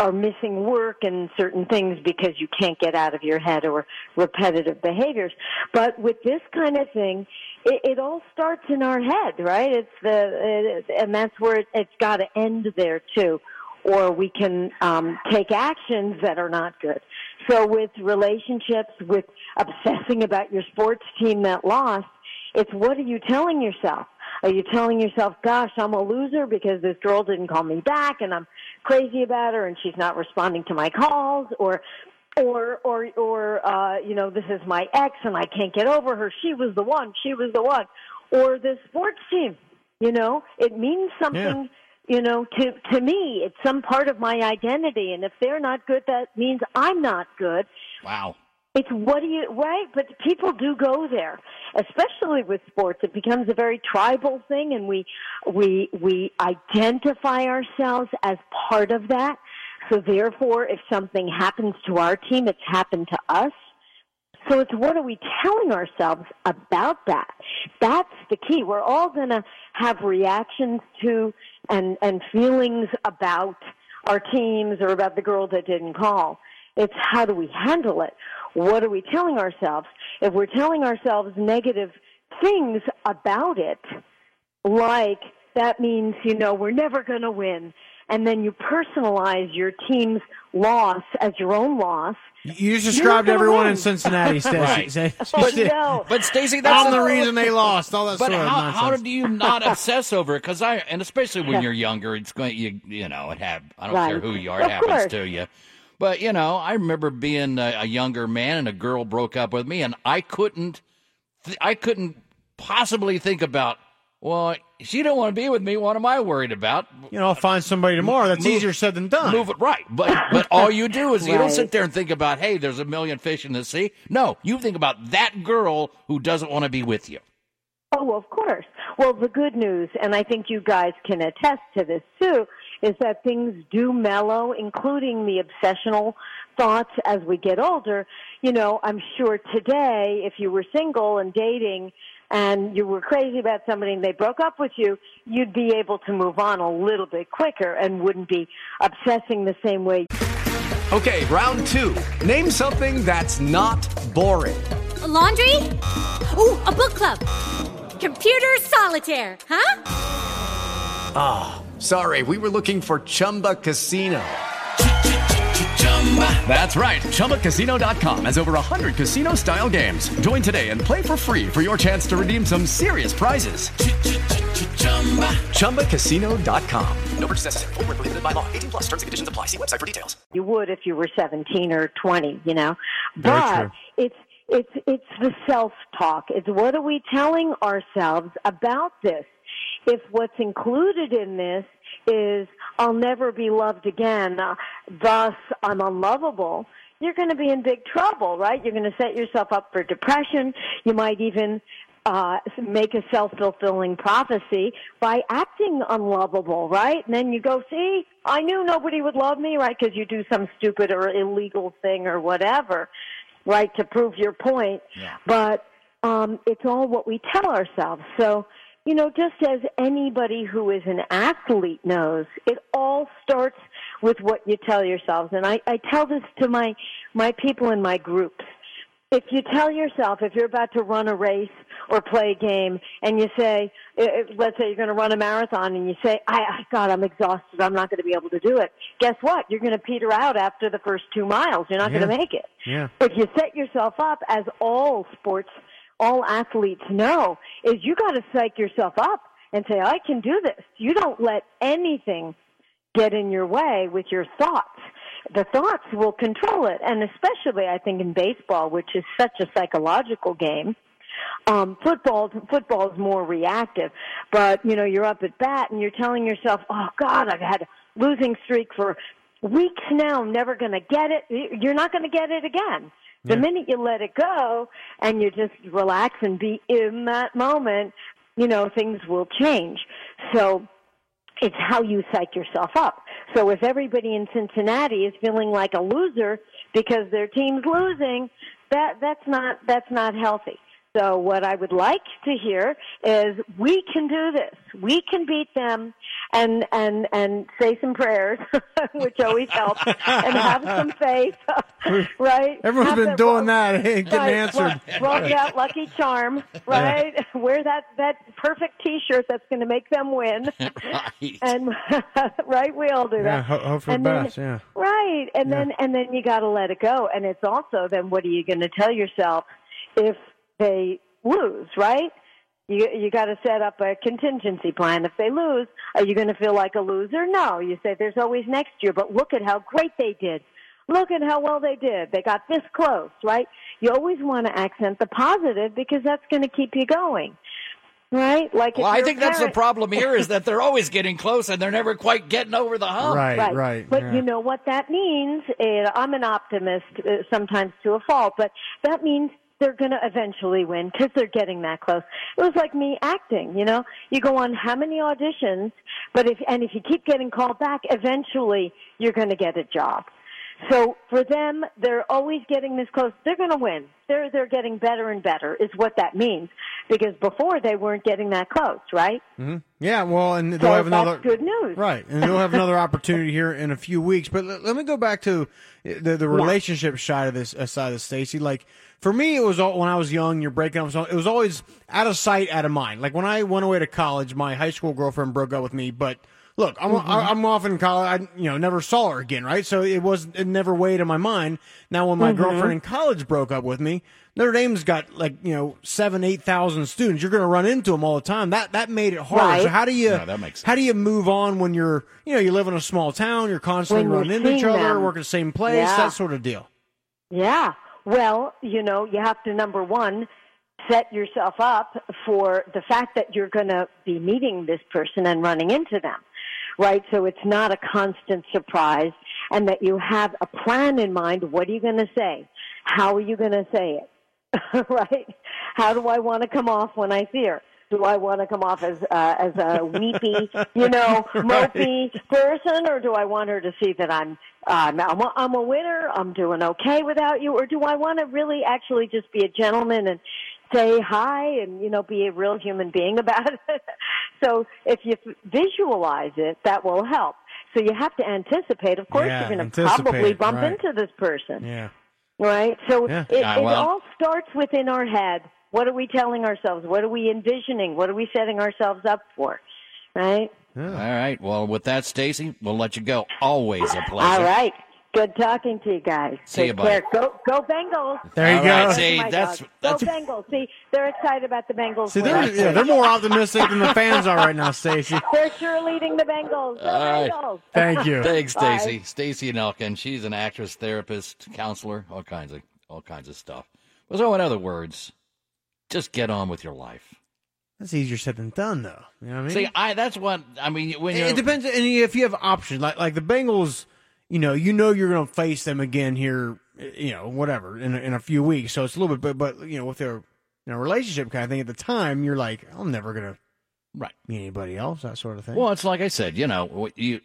are missing work and certain things because you can't get out of your head or repetitive behaviors. But with this kind of thing, it, it all starts in our head, right? It's the, it, and that's where it, it's got to end there too. Or we can um, take actions that are not good. So with relationships, with obsessing about your sports team that lost, it's what are you telling yourself? Are you telling yourself, gosh, I'm a loser because this girl didn't call me back and I'm crazy about her and she's not responding to my calls or or or or uh you know this is my ex and I can't get over her. She was the one. She was the one. Or the sports team you know? It means something you know to to me. It's some part of my identity. And if they're not good that means I'm not good. Wow. It's what do you right? But people do go there, especially with sports. It becomes a very tribal thing, and we we we identify ourselves as part of that. So therefore, if something happens to our team, it's happened to us. So it's what are we telling ourselves about that? That's the key. We're all going to have reactions to and and feelings about our teams or about the girl that didn't call. It's how do we handle it? What are we telling ourselves? If we're telling ourselves negative things about it, like that means, you know, we're never going to win, and then you personalize your team's loss as your own loss. You just described gonna everyone win. in Cincinnati, Stacy. [LAUGHS] Right. Say- Oh, no. But Stacy, that's I'm the reason they lost. All that But sort of how, nonsense. how do you not [LAUGHS] obsess over it? Because I, and especially when Yeah. you're younger, it's going you you know it have I don't Right. care who you are, it Of happens course. to you. But you know, I remember being a, a younger man and a girl broke up with me, and I couldn't, th- I couldn't possibly think about. Well, she don't want to be with me. What am I worried about? You know, I'll find somebody tomorrow. That's Move- easier said than done. Move it right, but but all you do is you don't sit there and think about, hey, there's a million fish in the sea. No, you think about that girl who doesn't want to be with you. Oh, of course. Well, the good news, and I think you guys can attest to this too, is that things do mellow, including the obsessional thoughts as we get older. You know, I'm sure today, if you were single and dating and you were crazy about somebody and they broke up with you, you'd be able to move on a little bit quicker and wouldn't be obsessing the same way. Okay, round two. Name something that's not boring. A laundry? Ooh, a book club. Computer solitaire, huh? Ah, sorry, we were looking for Chumba Casino. That's right. ChumbaCasino.com has over 100 casino style games. Join today and play for free for your chance to redeem some serious prizes. ChumbaCasino.com. No purchase necessary. Void where prohibited by law. 18 plus terms and conditions apply. See website for details. You would if you were 17 or 20, you know. Very but true. it's it's it's the self-talk. It's what are we telling ourselves about this? If what's included in this is I'll never be loved again, uh, thus I'm unlovable, you're going to be in big trouble, right? You're going to set yourself up for depression. You might even uh, make a self-fulfilling prophecy by acting unlovable, right? And then you go, see, I knew nobody would love me, right? Because you do some stupid or illegal thing or whatever, right, to prove your point. But um, it's all what we tell ourselves. So, you know, just as anybody who is an athlete knows, it all starts with what you tell yourselves. And I, I tell this to my my people in my groups. If you tell yourself if you're about to run a race or play a game and you say i- i- let's say you're going to run a marathon and you say i I- god i'm exhausted. I'm not going to be able to do it guess what? You're going to peter out after the first 2 miles. You're not going to make it. Yeah. if you set yourself up as all sports all athletes know is you got to psych yourself up and say i can do this you don't let anything get in your way with your thoughts. The thoughts will control it, and especially I think in baseball, which is such a psychological game. Um, football, football is more reactive, but you know you're up at bat and you're telling yourself, "Oh God, I've had a losing streak for weeks now. I'm never going to get it. You're not going to get it again." The minute you let it go and you just relax and be in that moment, you know things will change. So it's how you psych yourself up. So if everybody in Cincinnati is feeling like a loser because their team's losing, that that's not that's not healthy. So what I would like to hear is we can do this. We can beat them and and and say some prayers, [LAUGHS] which always helps, and have some faith, [LAUGHS] right? Everyone's Have been doing that. It [LAUGHS] ain't getting Right, answered. Roll, roll that lucky charm, right? Wear that that perfect T-shirt that's going to make them win, and right, we all do that. ho- hope for And the then- best. Yeah. Right, and Yeah. then and then you got to let it go, and it's also then what are you going to tell yourself if they lose, right? You you got to set up a contingency plan. If they lose, are you going to feel like a loser? No. You say there's always next year, but look at how great they did. Look at how well they did. They got this close, right? You always want to accent the positive because that's going to keep you going, right? Like Well, I you're a think that's the problem here is [LAUGHS] that they're always getting close and they're never quite getting over the hump. Right, right. But you know what that means? I'm an optimist uh, sometimes to a fault, but that means they're going to eventually win because they're getting that close. It was like me acting, you know. You go on how many auditions, but if and if you keep getting called back, eventually you're going to get a job. So for them, they're always getting this close. They're going to win. They're they're getting better and better is what that means because before they weren't getting that close, right? hmm Yeah, well, and they'll So have another that's good news. right, and they'll have another opportunity here in a few weeks. But let, let me go back to the the relationship side of this uh, side of Stacy. Like for me, it was all, when I was young. You're breaking up. so It was always out of sight, out of mind. Like when I went away to college, my high school girlfriend broke up with me, but. Look, I'm Mm-hmm. I, I'm off in college. I you know never saw her again, right? So it was it never weighed in my mind. Now when my Mhm. girlfriend in college broke up with me, Notre Dame's got like you know seven eight thousand students. You're going to run into them all the time. That that made it hard. Right. So how do you Yeah, that makes how do you move on when you're you know you live in a small town, you're constantly When running into each seeing other, them. work at the same place, Yeah. that sort of deal. Yeah. Well, you know, you have to number one set yourself up for the fact that you're going to be meeting this person and running into them. Right? So it's not a constant surprise and that you have a plan in mind. What are you going to say? How are you going to say it? [LAUGHS] right? How do I want to come off when I see her? Do I want to come off as uh, as a weepy, you [LAUGHS] know, mopey person, or do I want her to see that I'm um, I'm, a, I'm a winner, I'm doing okay without you, or do I want to really actually just be a gentleman and say hi and you know be a real human being [LAUGHS] about it? so if you f- visualize it, that will help. So you have to anticipate. Of course, Yeah, you're going to probably bump right. into this person. Yeah. Right? So Yeah. it, Yeah, it all starts within our head. What are we telling ourselves? What are we envisioning? What are we setting ourselves up for? Right? All right. Well, with that, Stacy, we'll let you go. Always a pleasure. All right. Good talking to you guys. See you, Take buddy. care. Go, go Bengals. There you All go. right, Those see, oh my that's- that's- go Bengals. See, they're excited about the Bengals. See, they're, yeah, they're more optimistic than the fans are right now, Stacy. [LAUGHS] They're cheerleading the Bengals. Go All right. Bengals. Thank you. Thanks, Stacy. Stacy Nelkin. She's an actress, therapist, counselor, all kinds of all kinds of stuff. So, in other words, just get on with your life. That's easier said than done, though. You know what I mean? See, I that's what I mean. When it, it depends, and if you have options, like like the Bengals, you know, you know you're going to face them again here, you know, whatever in a, in a few weeks. So it's a little bit, but but you know, with their you know relationship kind of thing at the time, you're like, I'm never going to right meet anybody else, that sort of thing. Well, it's like I said, you know, you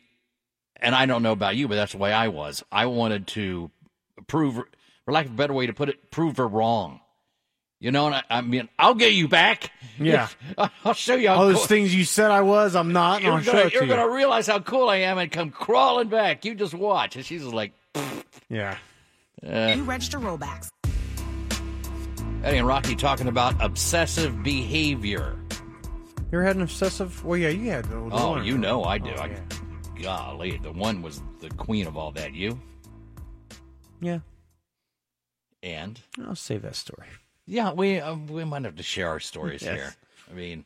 and I don't know about you, but that's the way I was. I wanted to prove, for lack of a better way to put it, prove her wrong. You know, and I, I mean, I'll get you back. Yeah. [LAUGHS] I'll show you how all those cool- things you said I was, I'm not, and You're gonna, you're to you. gonna realize how cool I am and come crawling back. You just watch. And she's just like, Yeah. uh, You register rollbacks. Eddie and Rocky talking about obsessive behavior. You ever had an obsessive? Well, yeah, you had. The, the Oh, one. you know I do. Oh, I, yeah. Golly, the one was the queen of all that. You yeah. and I'll save that story. Yeah, we uh, we might have to share our stories Yes. here. I mean,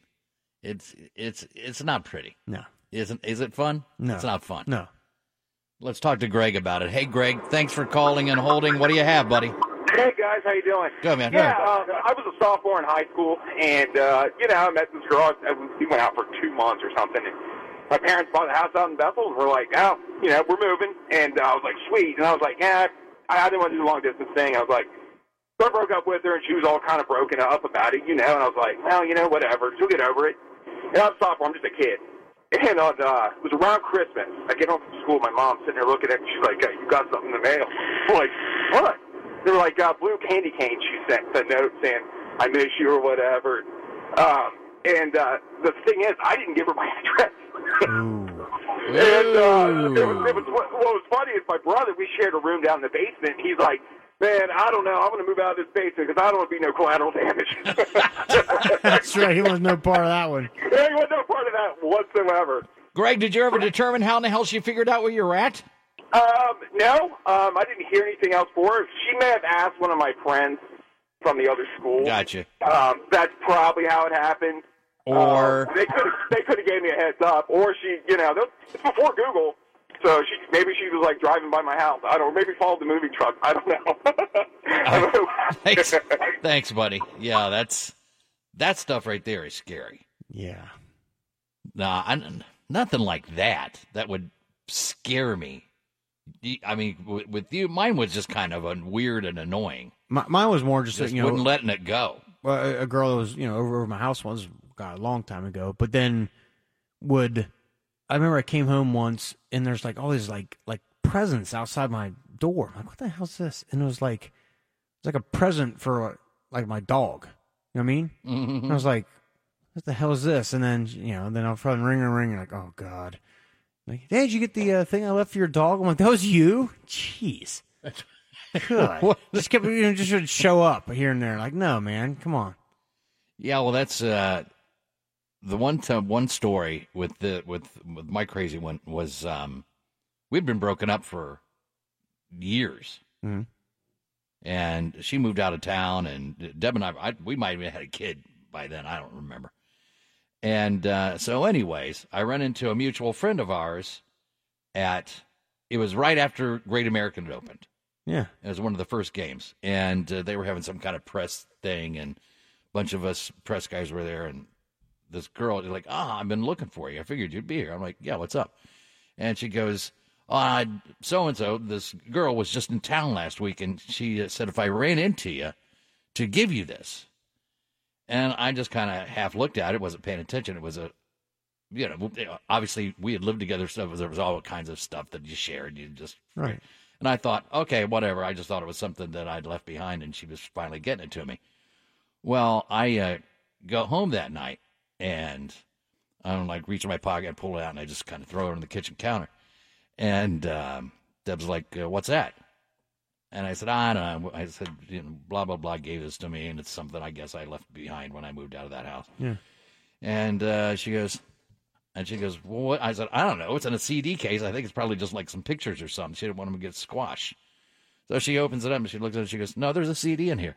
it's it's it's not pretty. No. Isn't is it fun? No. it's not fun. No. Let's talk to Greg about it. Hey, Greg, thanks for calling and holding. What do you have, buddy? Hey guys, how you doing? Good, man. Yeah, uh, I was a sophomore in high school, and uh, you know, I met this girl. I, we went out for two months or something. And my parents bought a house out in Bethel, and we're like, oh, you know, we're moving. And uh, I was like, sweet. And I was like, yeah, I, I didn't want to do the long distance thing. I was like, so I broke up with her, and she was all kind of broken up about it, you know. And I was like, well, you know, whatever, she'll get over it. And I'm sophomore, I'm just a kid. And on, uh, it was around Christmas. I get home from school, my mom's sitting there looking at me. She's like, uh, you got something in the mail. I'm like, what? They were like, uh, blue candy cane. She sent a note saying, I miss you or whatever. Um, and uh, the thing is, I didn't give her my [LAUGHS] address. and uh, it was, it was what, what was funny is my brother. We shared a room down in the basement. And he's like, "Man, I don't know. I'm going to move out of this basement because I don't want to be no collateral damage." [LAUGHS] That's right. He was no part of that one. He was no part of that whatsoever. Greg, did you ever determine how in the hell she figured out where you're at? Um, no, um, I didn't hear anything else for her. She may have asked one of my friends from the other school. Gotcha. Um, that's probably how it happened. Or Uh, they could they could have gave me a heads up, or she, you know, it's before Google, so she maybe she was like driving by my house. I don't, maybe followed the moving truck. [LAUGHS] I don't know. thanks, [LAUGHS] thanks, buddy. Yeah, that's that stuff right there is scary. Yeah. Nah, I, nothing like that. That would scare me. I mean, with, with you, mine was just kind of a weird and annoying. My, mine was more just, Just you know, wouldn't letting it go. well, a, a girl that was you know over, over my house once, God, a long time ago. But then would I remember I came home once and there's like all these like like presents outside my door. I'm like, what the hell's this? And it was like it's like a present for like my dog. You know what I mean? Mhm. And I was like, what the hell is this? And then you know, then I'll probably ring and ring. Like, oh god. Like, hey, did you get the uh, thing I left for your dog? I'm like, that was you. Jeez. Good. [LAUGHS] just kept you know, just would show up here and there. Like, no, man, come on. Yeah, well, that's uh, the one time, one story with the with with my crazy one was um, we'd been broken up for years, Mhm. and she moved out of town, and Deb and I, I we might have had a kid by then. I don't remember. And uh, so, anyways, I run into a mutual friend of ours at. It was right after Great American had opened. Yeah. It was one of the first games, and uh, they were having some kind of press thing, and a bunch of us press guys were there, and this girl is like, "Ah, I've been looking for you. I figured you'd be here." I'm like, "Yeah, what's up?" And she goes, "Uh, so and so, this girl was just in town last week, and she uh, said if I ran into you, to give you this." And I just kind of half looked at it, wasn't paying attention. It was a, you know, obviously we had lived together, so there was all kinds of stuff that you shared. You just Right. and I thought, okay, whatever. I just thought it was something that I'd left behind, and she was finally getting it to me. Well, I uh, go home that night, and I'm like reach in my pocket, and pull it out, and I just kind of throw it on the kitchen counter. And um, Deb's like, uh, "What's that?" And I said, "I don't know." I said, you know, "Blah blah blah." Gave this to me, and it's something I guess I left behind when I moved out of that house. Yeah. And uh, she goes, and she goes, well, what? I said, I don't know. It's in a CD case. I think it's probably just like some pictures or something. She didn't want them to get squashed. So she opens it up and she looks at it. and She goes, no, there's a CD in here.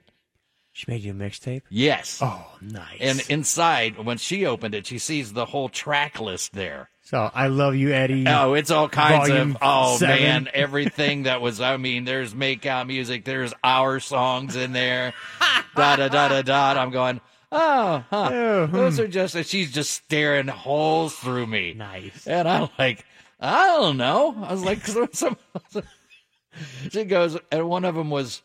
She made you a mixtape. Yes. Oh, nice. And inside, when she opened it, she sees the whole track list there. So I love you, Eddie. Oh, it's all kinds Volume of oh seven. man, everything that was. I mean, there's make out music. There's our songs in there. [LAUGHS] da da da da da. I'm going. Oh, huh. Oh, hmm. Those are just. and She's just staring holes through me. Nice. And I'm like, I don't know. I was like, [LAUGHS] some. She goes, and one of them was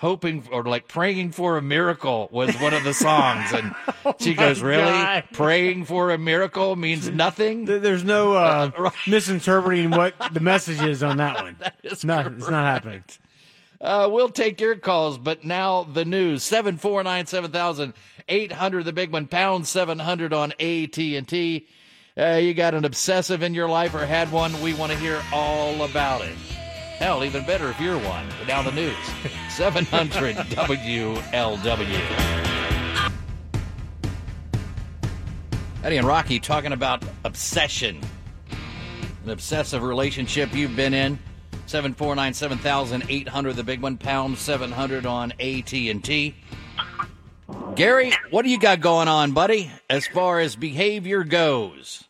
hoping or like praying for a miracle was one of the songs, and [LAUGHS] she Oh my goes, really? God. Praying for a miracle means nothing. There's no uh, [LAUGHS] misinterpreting what the message is on that one. [LAUGHS] is no, it's not happening. Uh, we'll take your calls, but now the news seven four nine seven thousand eight hundred. The big one pound seven hundred on AT and T. Uh, you got an obsessive in your life or had one? We want to hear all about it. Hell, even better if you're one. But now the news [LAUGHS] seven hundred WLW. Eddie and Rocky talking about obsession, an obsessive relationship you've been in. Seven four nine seven thousand eight hundred. The big one pound seven hundred on AT and T. Gary, what do you got going on, buddy? As far as behavior goes,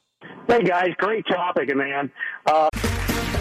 Hey guys, great topic, man. Uh,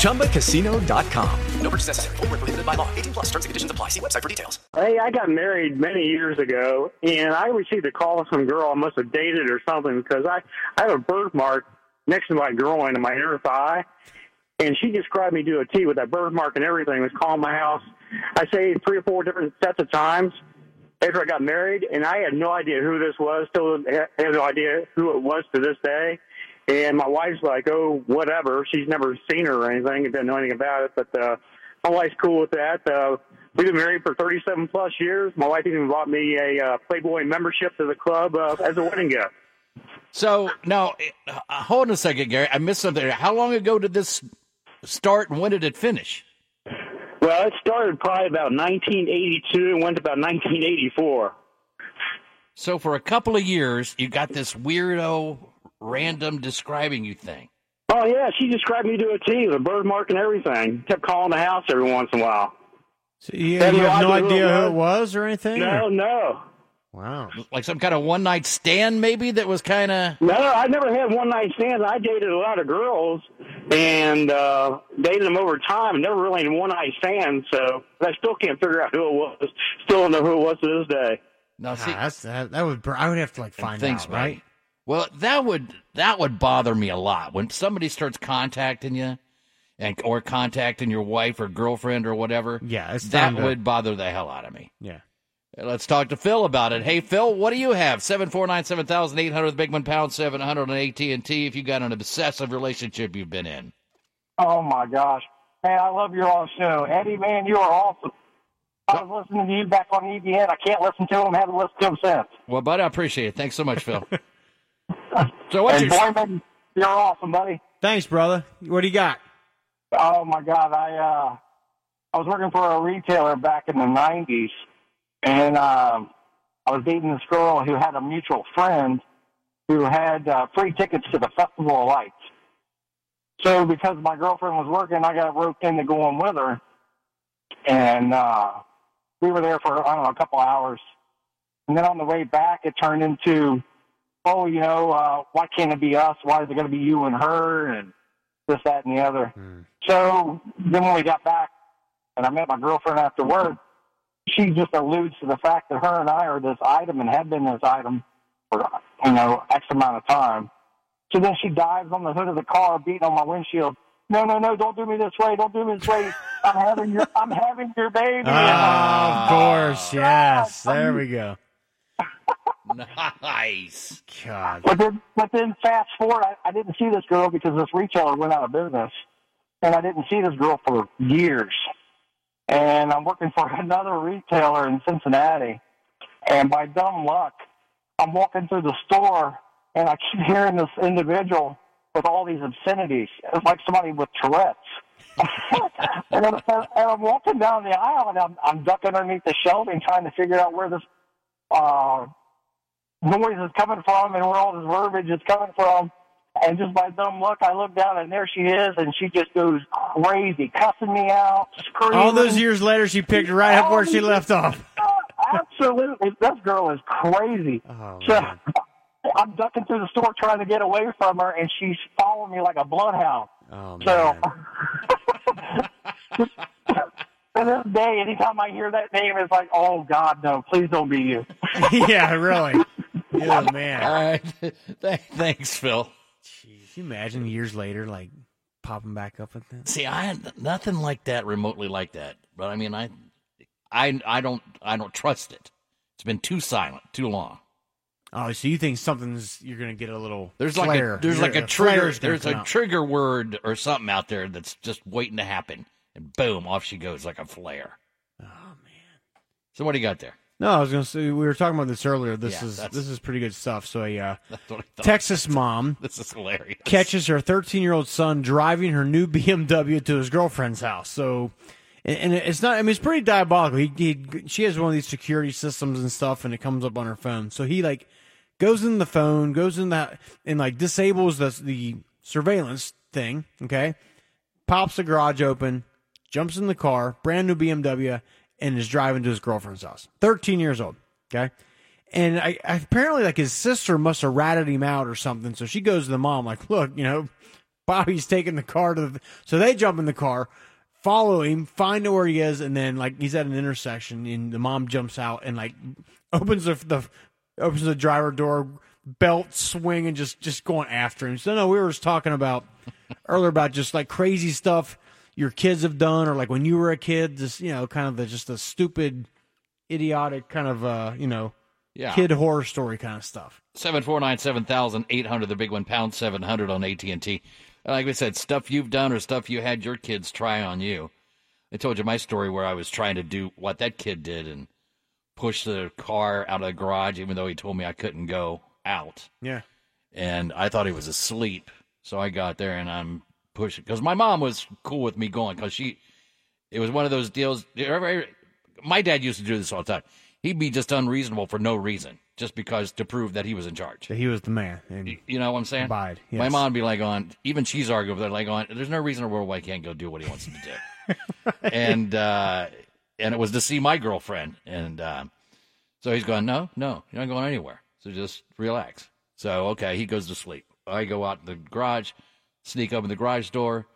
ChumbaCasino.com. No purchase necessary. Void where prohibited by law. 18 plus terms and conditions apply. See website for details. hey, I got married many years ago, and I received a call from some girl I must have dated or something because I, I have a birthmark next to my groin and my inner thigh, and she described me to a T with that birthmark and everything. Was calling my house. I say three or four different sets of times after I got married, and I had no idea who this was. Still ha- have no idea who it was to this day. And my wife's like, oh, whatever. She's never seen her or anything and doesn't know anything about it. But uh, my wife's cool with that. Uh, we've been married for 37 plus years. My wife even bought me a uh, Playboy membership to the club uh, as a wedding gift. so now uh, hold on a second, Gary. I missed something. How long ago did this start, and when did it finish? Well, it started probably about 1982 and went to about 1984. So for a couple of years, you got this weirdo, random describing you thing. Oh yeah, she described me to a T, the birthmark and everything. Kept calling the house every once in a while. So you, Have you no have no idea who it was or anything? No, or- no, Wow. Like some kind of one night stand, maybe that was kind of. no. I never had one night stands. I dated a lot of girls and uh dated them over time. and Never really had one night stands. So but I still can't figure out who it was. Still don't know who it was to this day. No, see, Ah, that's, that, that would. bur- I would have to like find things, out, right? Well, that would that would bother me a lot when somebody starts contacting you, and or contacting your wife or girlfriend or whatever. Yeah, it's that to- would bother the hell out of me. Yeah. Let's talk to Phil about it. Hey, Phil, what do you have? Seven four nine seven thousand eight hundred. The big one pound seven hundred on AT and T. If you got an obsessive relationship you've been in. Oh my gosh. Man, I love your own show. Eddie, man, you are awesome. I was listening to you back on EBN. I can't listen to him. Haven't listened to him since. Well, bud, I appreciate it. Thanks so much, Phil. [LAUGHS] so what's and your boy, man, you're awesome, buddy. Thanks, brother. What do you got? Oh my God, I uh, I was working for a retailer back in the '90s, and um, I was dating this girl who had a mutual friend who had uh, free tickets to the Festival of Lights. So because my girlfriend was working, I got roped into going with her, and uh, we were there for I don't know a couple hours, and then on the way back, it turned into oh, you know, uh, why can't it be us? Why is it going to be you and her and this, that, and the other? So then when we got back and I met my girlfriend after work, she just alludes to the fact that her and I are this item and have been this item for, you know, X amount of time. So then she dives on the hood of the car, beating on my windshield. No, no, no! Don't do me this way! Don't do me this way! [LAUGHS] I'm having your, I'm having your baby. Ah, of course, yes. There we go. [LAUGHS] Nice. God. But then, but then fast forward, I, I didn't see this girl because this retailer went out of business, and I didn't see this girl for years. And I'm working for [LAUGHS] another retailer in Cincinnati, and by dumb luck, I'm walking through the store, and I keep [LAUGHS] hearing this individual with all these obscenities. It's like somebody with Tourette's. [LAUGHS] and, I'm, and I'm walking down the aisle, and I'm, I'm ducking underneath the shelving, trying to figure out where this uh, noise is coming from and where all this verbiage is coming from. And just by dumb luck, I look down and there she is, and she just goes crazy, cussing me out, screaming. All those years later, she picked right up where she left off. [LAUGHS] Absolutely, this girl is crazy. Oh, so I'm ducking through the store trying to get away from her, and she's following me like a bloodhound. Oh, so, [LAUGHS] to this day, anytime I hear that name, it's like, oh God, no! Please don't be you. [LAUGHS] yeah, really. Yeah, man. All right. [LAUGHS] Th- Thanks, Phil. Can you imagine years later, like popping back up with that? See, I had nothing like that remotely like that. But I mean, I, I, I don't, I don't trust it. It's been too silent, too long. Oh, so you think something's you're gonna get a little There's flare. like a there's like a flare's trigger there's a out. trigger word or something out there that's just waiting to happen, and boom, off she goes like a flare. Oh man! So what do you got there? No, I was gonna say we were talking about this earlier. This Yeah, is that's- this is pretty good stuff. So a uh, [LAUGHS] That's what I thought. Texas mom [LAUGHS] This is hilarious. catches her 13 year old son driving her new BMW to his girlfriend's house. So, and and it's not. I mean, it's pretty diabolical. He, he she has one of these security systems and stuff, and it comes up on her phone. So he like goes in the phone, goes in that, and like disables the the surveillance thing. Okay, pops the garage open, jumps in the car, brand new BMW, and is driving to his girlfriend's house. 13 years old. Okay. And I, I apparently like his sister must have ratted him out or something. So she goes to the mom like, look, you know, [LAUGHS] Bobby's taking the car to the. So they jump in the car, follow him, find where he is, and then like he's at an intersection, and the mom jumps out and like opens the, the opens the driver door, belt swing, and just just going after him. So no, we were just talking about earlier about just like crazy stuff your kids have done, or like when you were a kid, just you know, kind of the just the stupid, idiotic kind of uh, you know, Yeah. kid horror story kind of stuff. Seven four nine seven thousand eight hundred, the big one, pound seven hundred on AT and T. Like we said, stuff you've done or stuff you had your kids try on you. I told you my story where I was trying to do what that kid did and push the car out of the garage, even though he told me I couldn't go out. Yeah. And I thought he was asleep, so I got there and I'm pushing because my mom was cool with me going because she. It was one of those deals. My dad used to do this all the time. He'd be just unreasonable for no reason, just because to prove that he was in charge. That he was the man. And You know what I'm saying? Abide, My mom would be like on, even she's arguing with her, like on, there's no reason in the world why he can't go do what he wants him to do. [LAUGHS] and, uh, and it was to see my girlfriend. And, um, so he's going, no, no, you're not going anywhere. So just relax. So, okay, he goes to sleep. I go out in the garage, sneak open the garage door,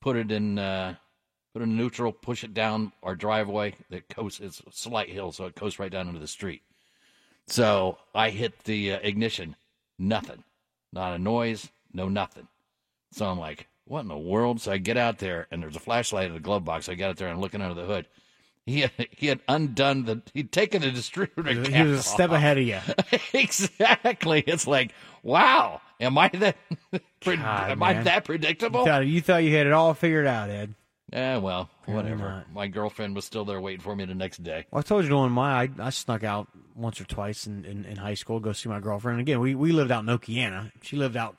put it in, uh, put it in neutral, push it down our driveway that coast it's a slight hill, so it coasts right down into the street. So I hit the uh, ignition, nothing, not a noise, no nothing. So I'm like, what in the world? So I get out there, and there's a flashlight in the glove box. I got out there and looking under the hood. He had, he had undone the, he'd taken the distributor. He was a step off. ahead of you. [LAUGHS] exactly. It's like, wow, am I that, [LAUGHS] God, am I that predictable? You thought, you thought you had it all figured out, Ed. Yeah, well, Apparently whatever. not. My girlfriend was still there waiting for me the next day. Well, I told you on my I, I snuck out once or twice in, in, in high school to go see my girlfriend. And again, we, we lived out in Okeana. She lived out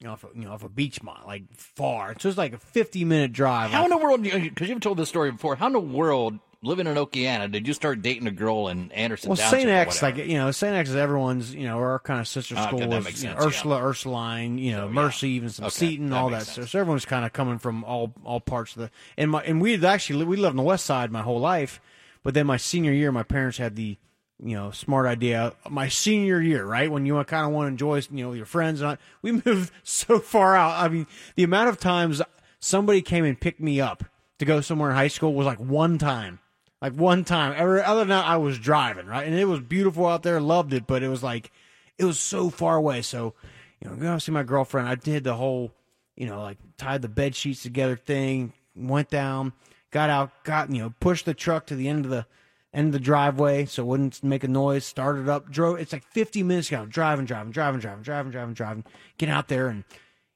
you know off a, you know off a Beechmont, like far. So it was like a fifty minute drive. How in the world? Because you've told this story before. How in the world, living in Okeana, did you start dating a girl in Anderson Well? St. X, like you know, St. X is everyone's, you know, our kind of sister Ah, school okay, that was makes you know, sense, yeah. Ursula, Ursuline, you know, Mercy, even some Okay, Seton, that all that. stuff. So everyone's kind of coming from all all parts of the and my and we actually we lived on the west side my whole life, but then my senior year, my parents had the you know, smart idea. My senior year, right when you kind of want to enjoy, you know, your friends. And I, we [LAUGHS] moved so far out. I mean, the amount of times somebody came and picked me up to go somewhere in high school was like one time. Like one time. Every, other than that, I was driving, right? And it was beautiful out there. Loved it, but it was like, it was so far away. So, you know, go see my girlfriend. I did the whole, you know, like tied the bed sheets together thing, went down, got out, got, you know, pushed the truck to the end of the, end of the driveway so it wouldn't make a noise, started up, drove. It's like 50 minutes ago, driving, driving, driving, driving, driving, driving, driving, get out there and,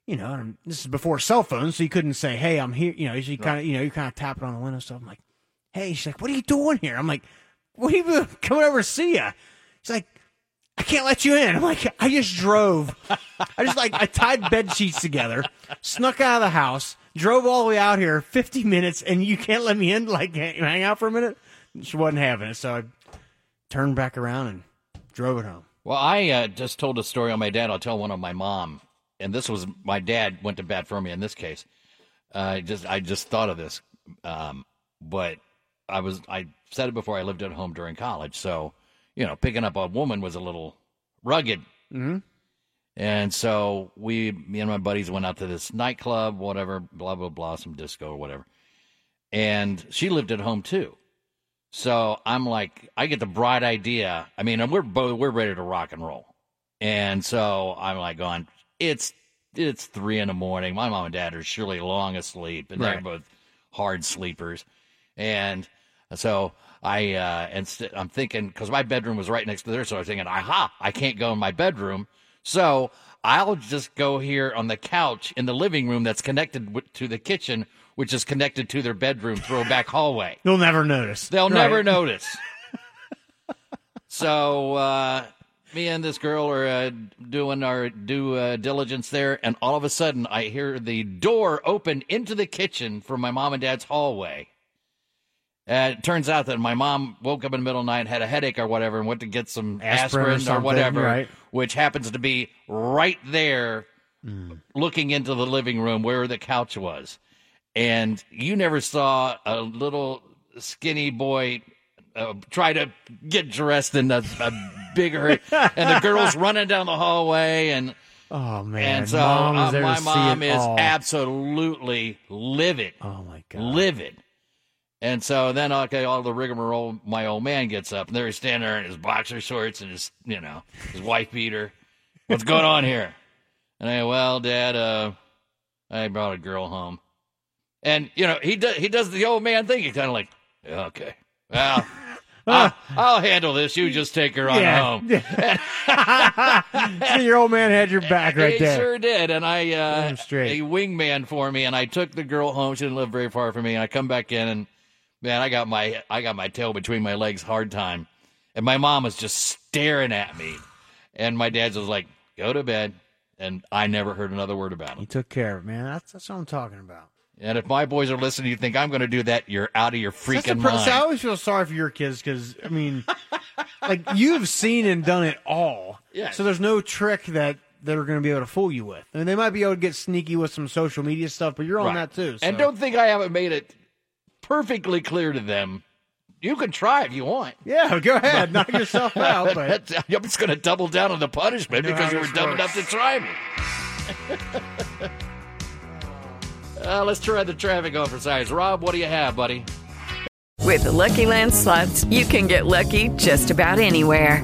you know, and this is before cell phones, so you couldn't say, "Hey, I'm here." You know, you kind of, you know, you kind of tapping on the window. So I'm like, "Hey," she's like, "What are you doing here?" I'm like, "What are you doing? [LAUGHS] coming over to see you?" She's like, "I can't let you in." I'm like, "I just drove. I just like I tied bed sheets together, snuck out of the house, drove all the way out here, 50 minutes, and you can't let me in, like hang out for a minute." She wasn't having it, so I turned back around and drove it home. Well, I uh, just told a story on my dad. I'll tell one on my mom, and this was my dad went to bat for me in this case. Uh, just I just thought of this, um, but I was I said it before. I lived at home during college, so you know, picking up a woman was a little rugged. Mm-hmm. And so we, me and my buddies went out to this nightclub, whatever, blah blah blah, some disco or whatever. And she lived at home too. So I'm like, I get the bright idea. I mean, we're both we're ready to rock and roll. And so I'm like going, it's it's three in the morning. My mom and dad are surely long asleep, and they're both hard sleepers. And so I uh, and st- I'm thinking because my bedroom was right next to theirs, so I was thinking, aha, I can't go in my bedroom, so I'll just go here on the couch in the living room that's connected w- to the kitchen, which is connected to their bedroom through a back hallway. [LAUGHS] They'll never notice. They'll Right. never notice. [LAUGHS] so uh, me and this girl are uh, doing our due uh, diligence there, and all of a sudden I hear the door open into the kitchen from my mom and dad's hallway. Uh, it turns out that my mom woke up in the middle of the night, had a headache or whatever, and went to get some Aspirin or aspirin, or, something, whatever, right. which happens to be right there, looking into the living room where the couch was. And you never saw a little skinny boy uh, try to get dressed in a, a bigger, [LAUGHS] and the girl's running down the hallway, and Oh man, and so mom uh, my mom is all. absolutely livid. Oh my god, livid. And so then, okay, all the rigmarole. My old man gets up, and there he's standing there in his boxer shorts and his, you know, his wife beater. What's going on here? And I, well, Dad, uh, I brought a girl home, and you know, he does he does the old man thing. He's kind of like, "Yeah, okay, well. [LAUGHS] I'll, I'll handle this. You just take her on Yeah. home. [LAUGHS] so your old man had your back right he there. sure did, and I uh, straight. a wingman for me, and I took the girl home. She didn't live very far from me, and I come back in, and man, I got my I got my tail between my legs, hard time, and my mom was just staring at me, and my dad was like, "Go to bed," and I never heard another word about it. He took care of it, man. That's that's what I'm talking about. And if my boys are listening, you think I'm going to do that? You're out of your freaking pro- mind. see, I always feel sorry for your kids because I mean, like you've seen and done it all. Yes. So there's no trick that they're going to be able to fool you with. I mean, they might be able to get sneaky with some social media stuff, but you're on Right. that too. So. And don't think I haven't made it perfectly clear to them. You can try if you want. Yeah, go ahead, knock yourself [LAUGHS] out. But I'm just going to double down on the punishment You know because how you were dumb works. enough to try me. [LAUGHS] uh, let's try the traffic on for size. Rob, what do you have, buddy? With the Lucky Land slots, you can get lucky just about anywhere.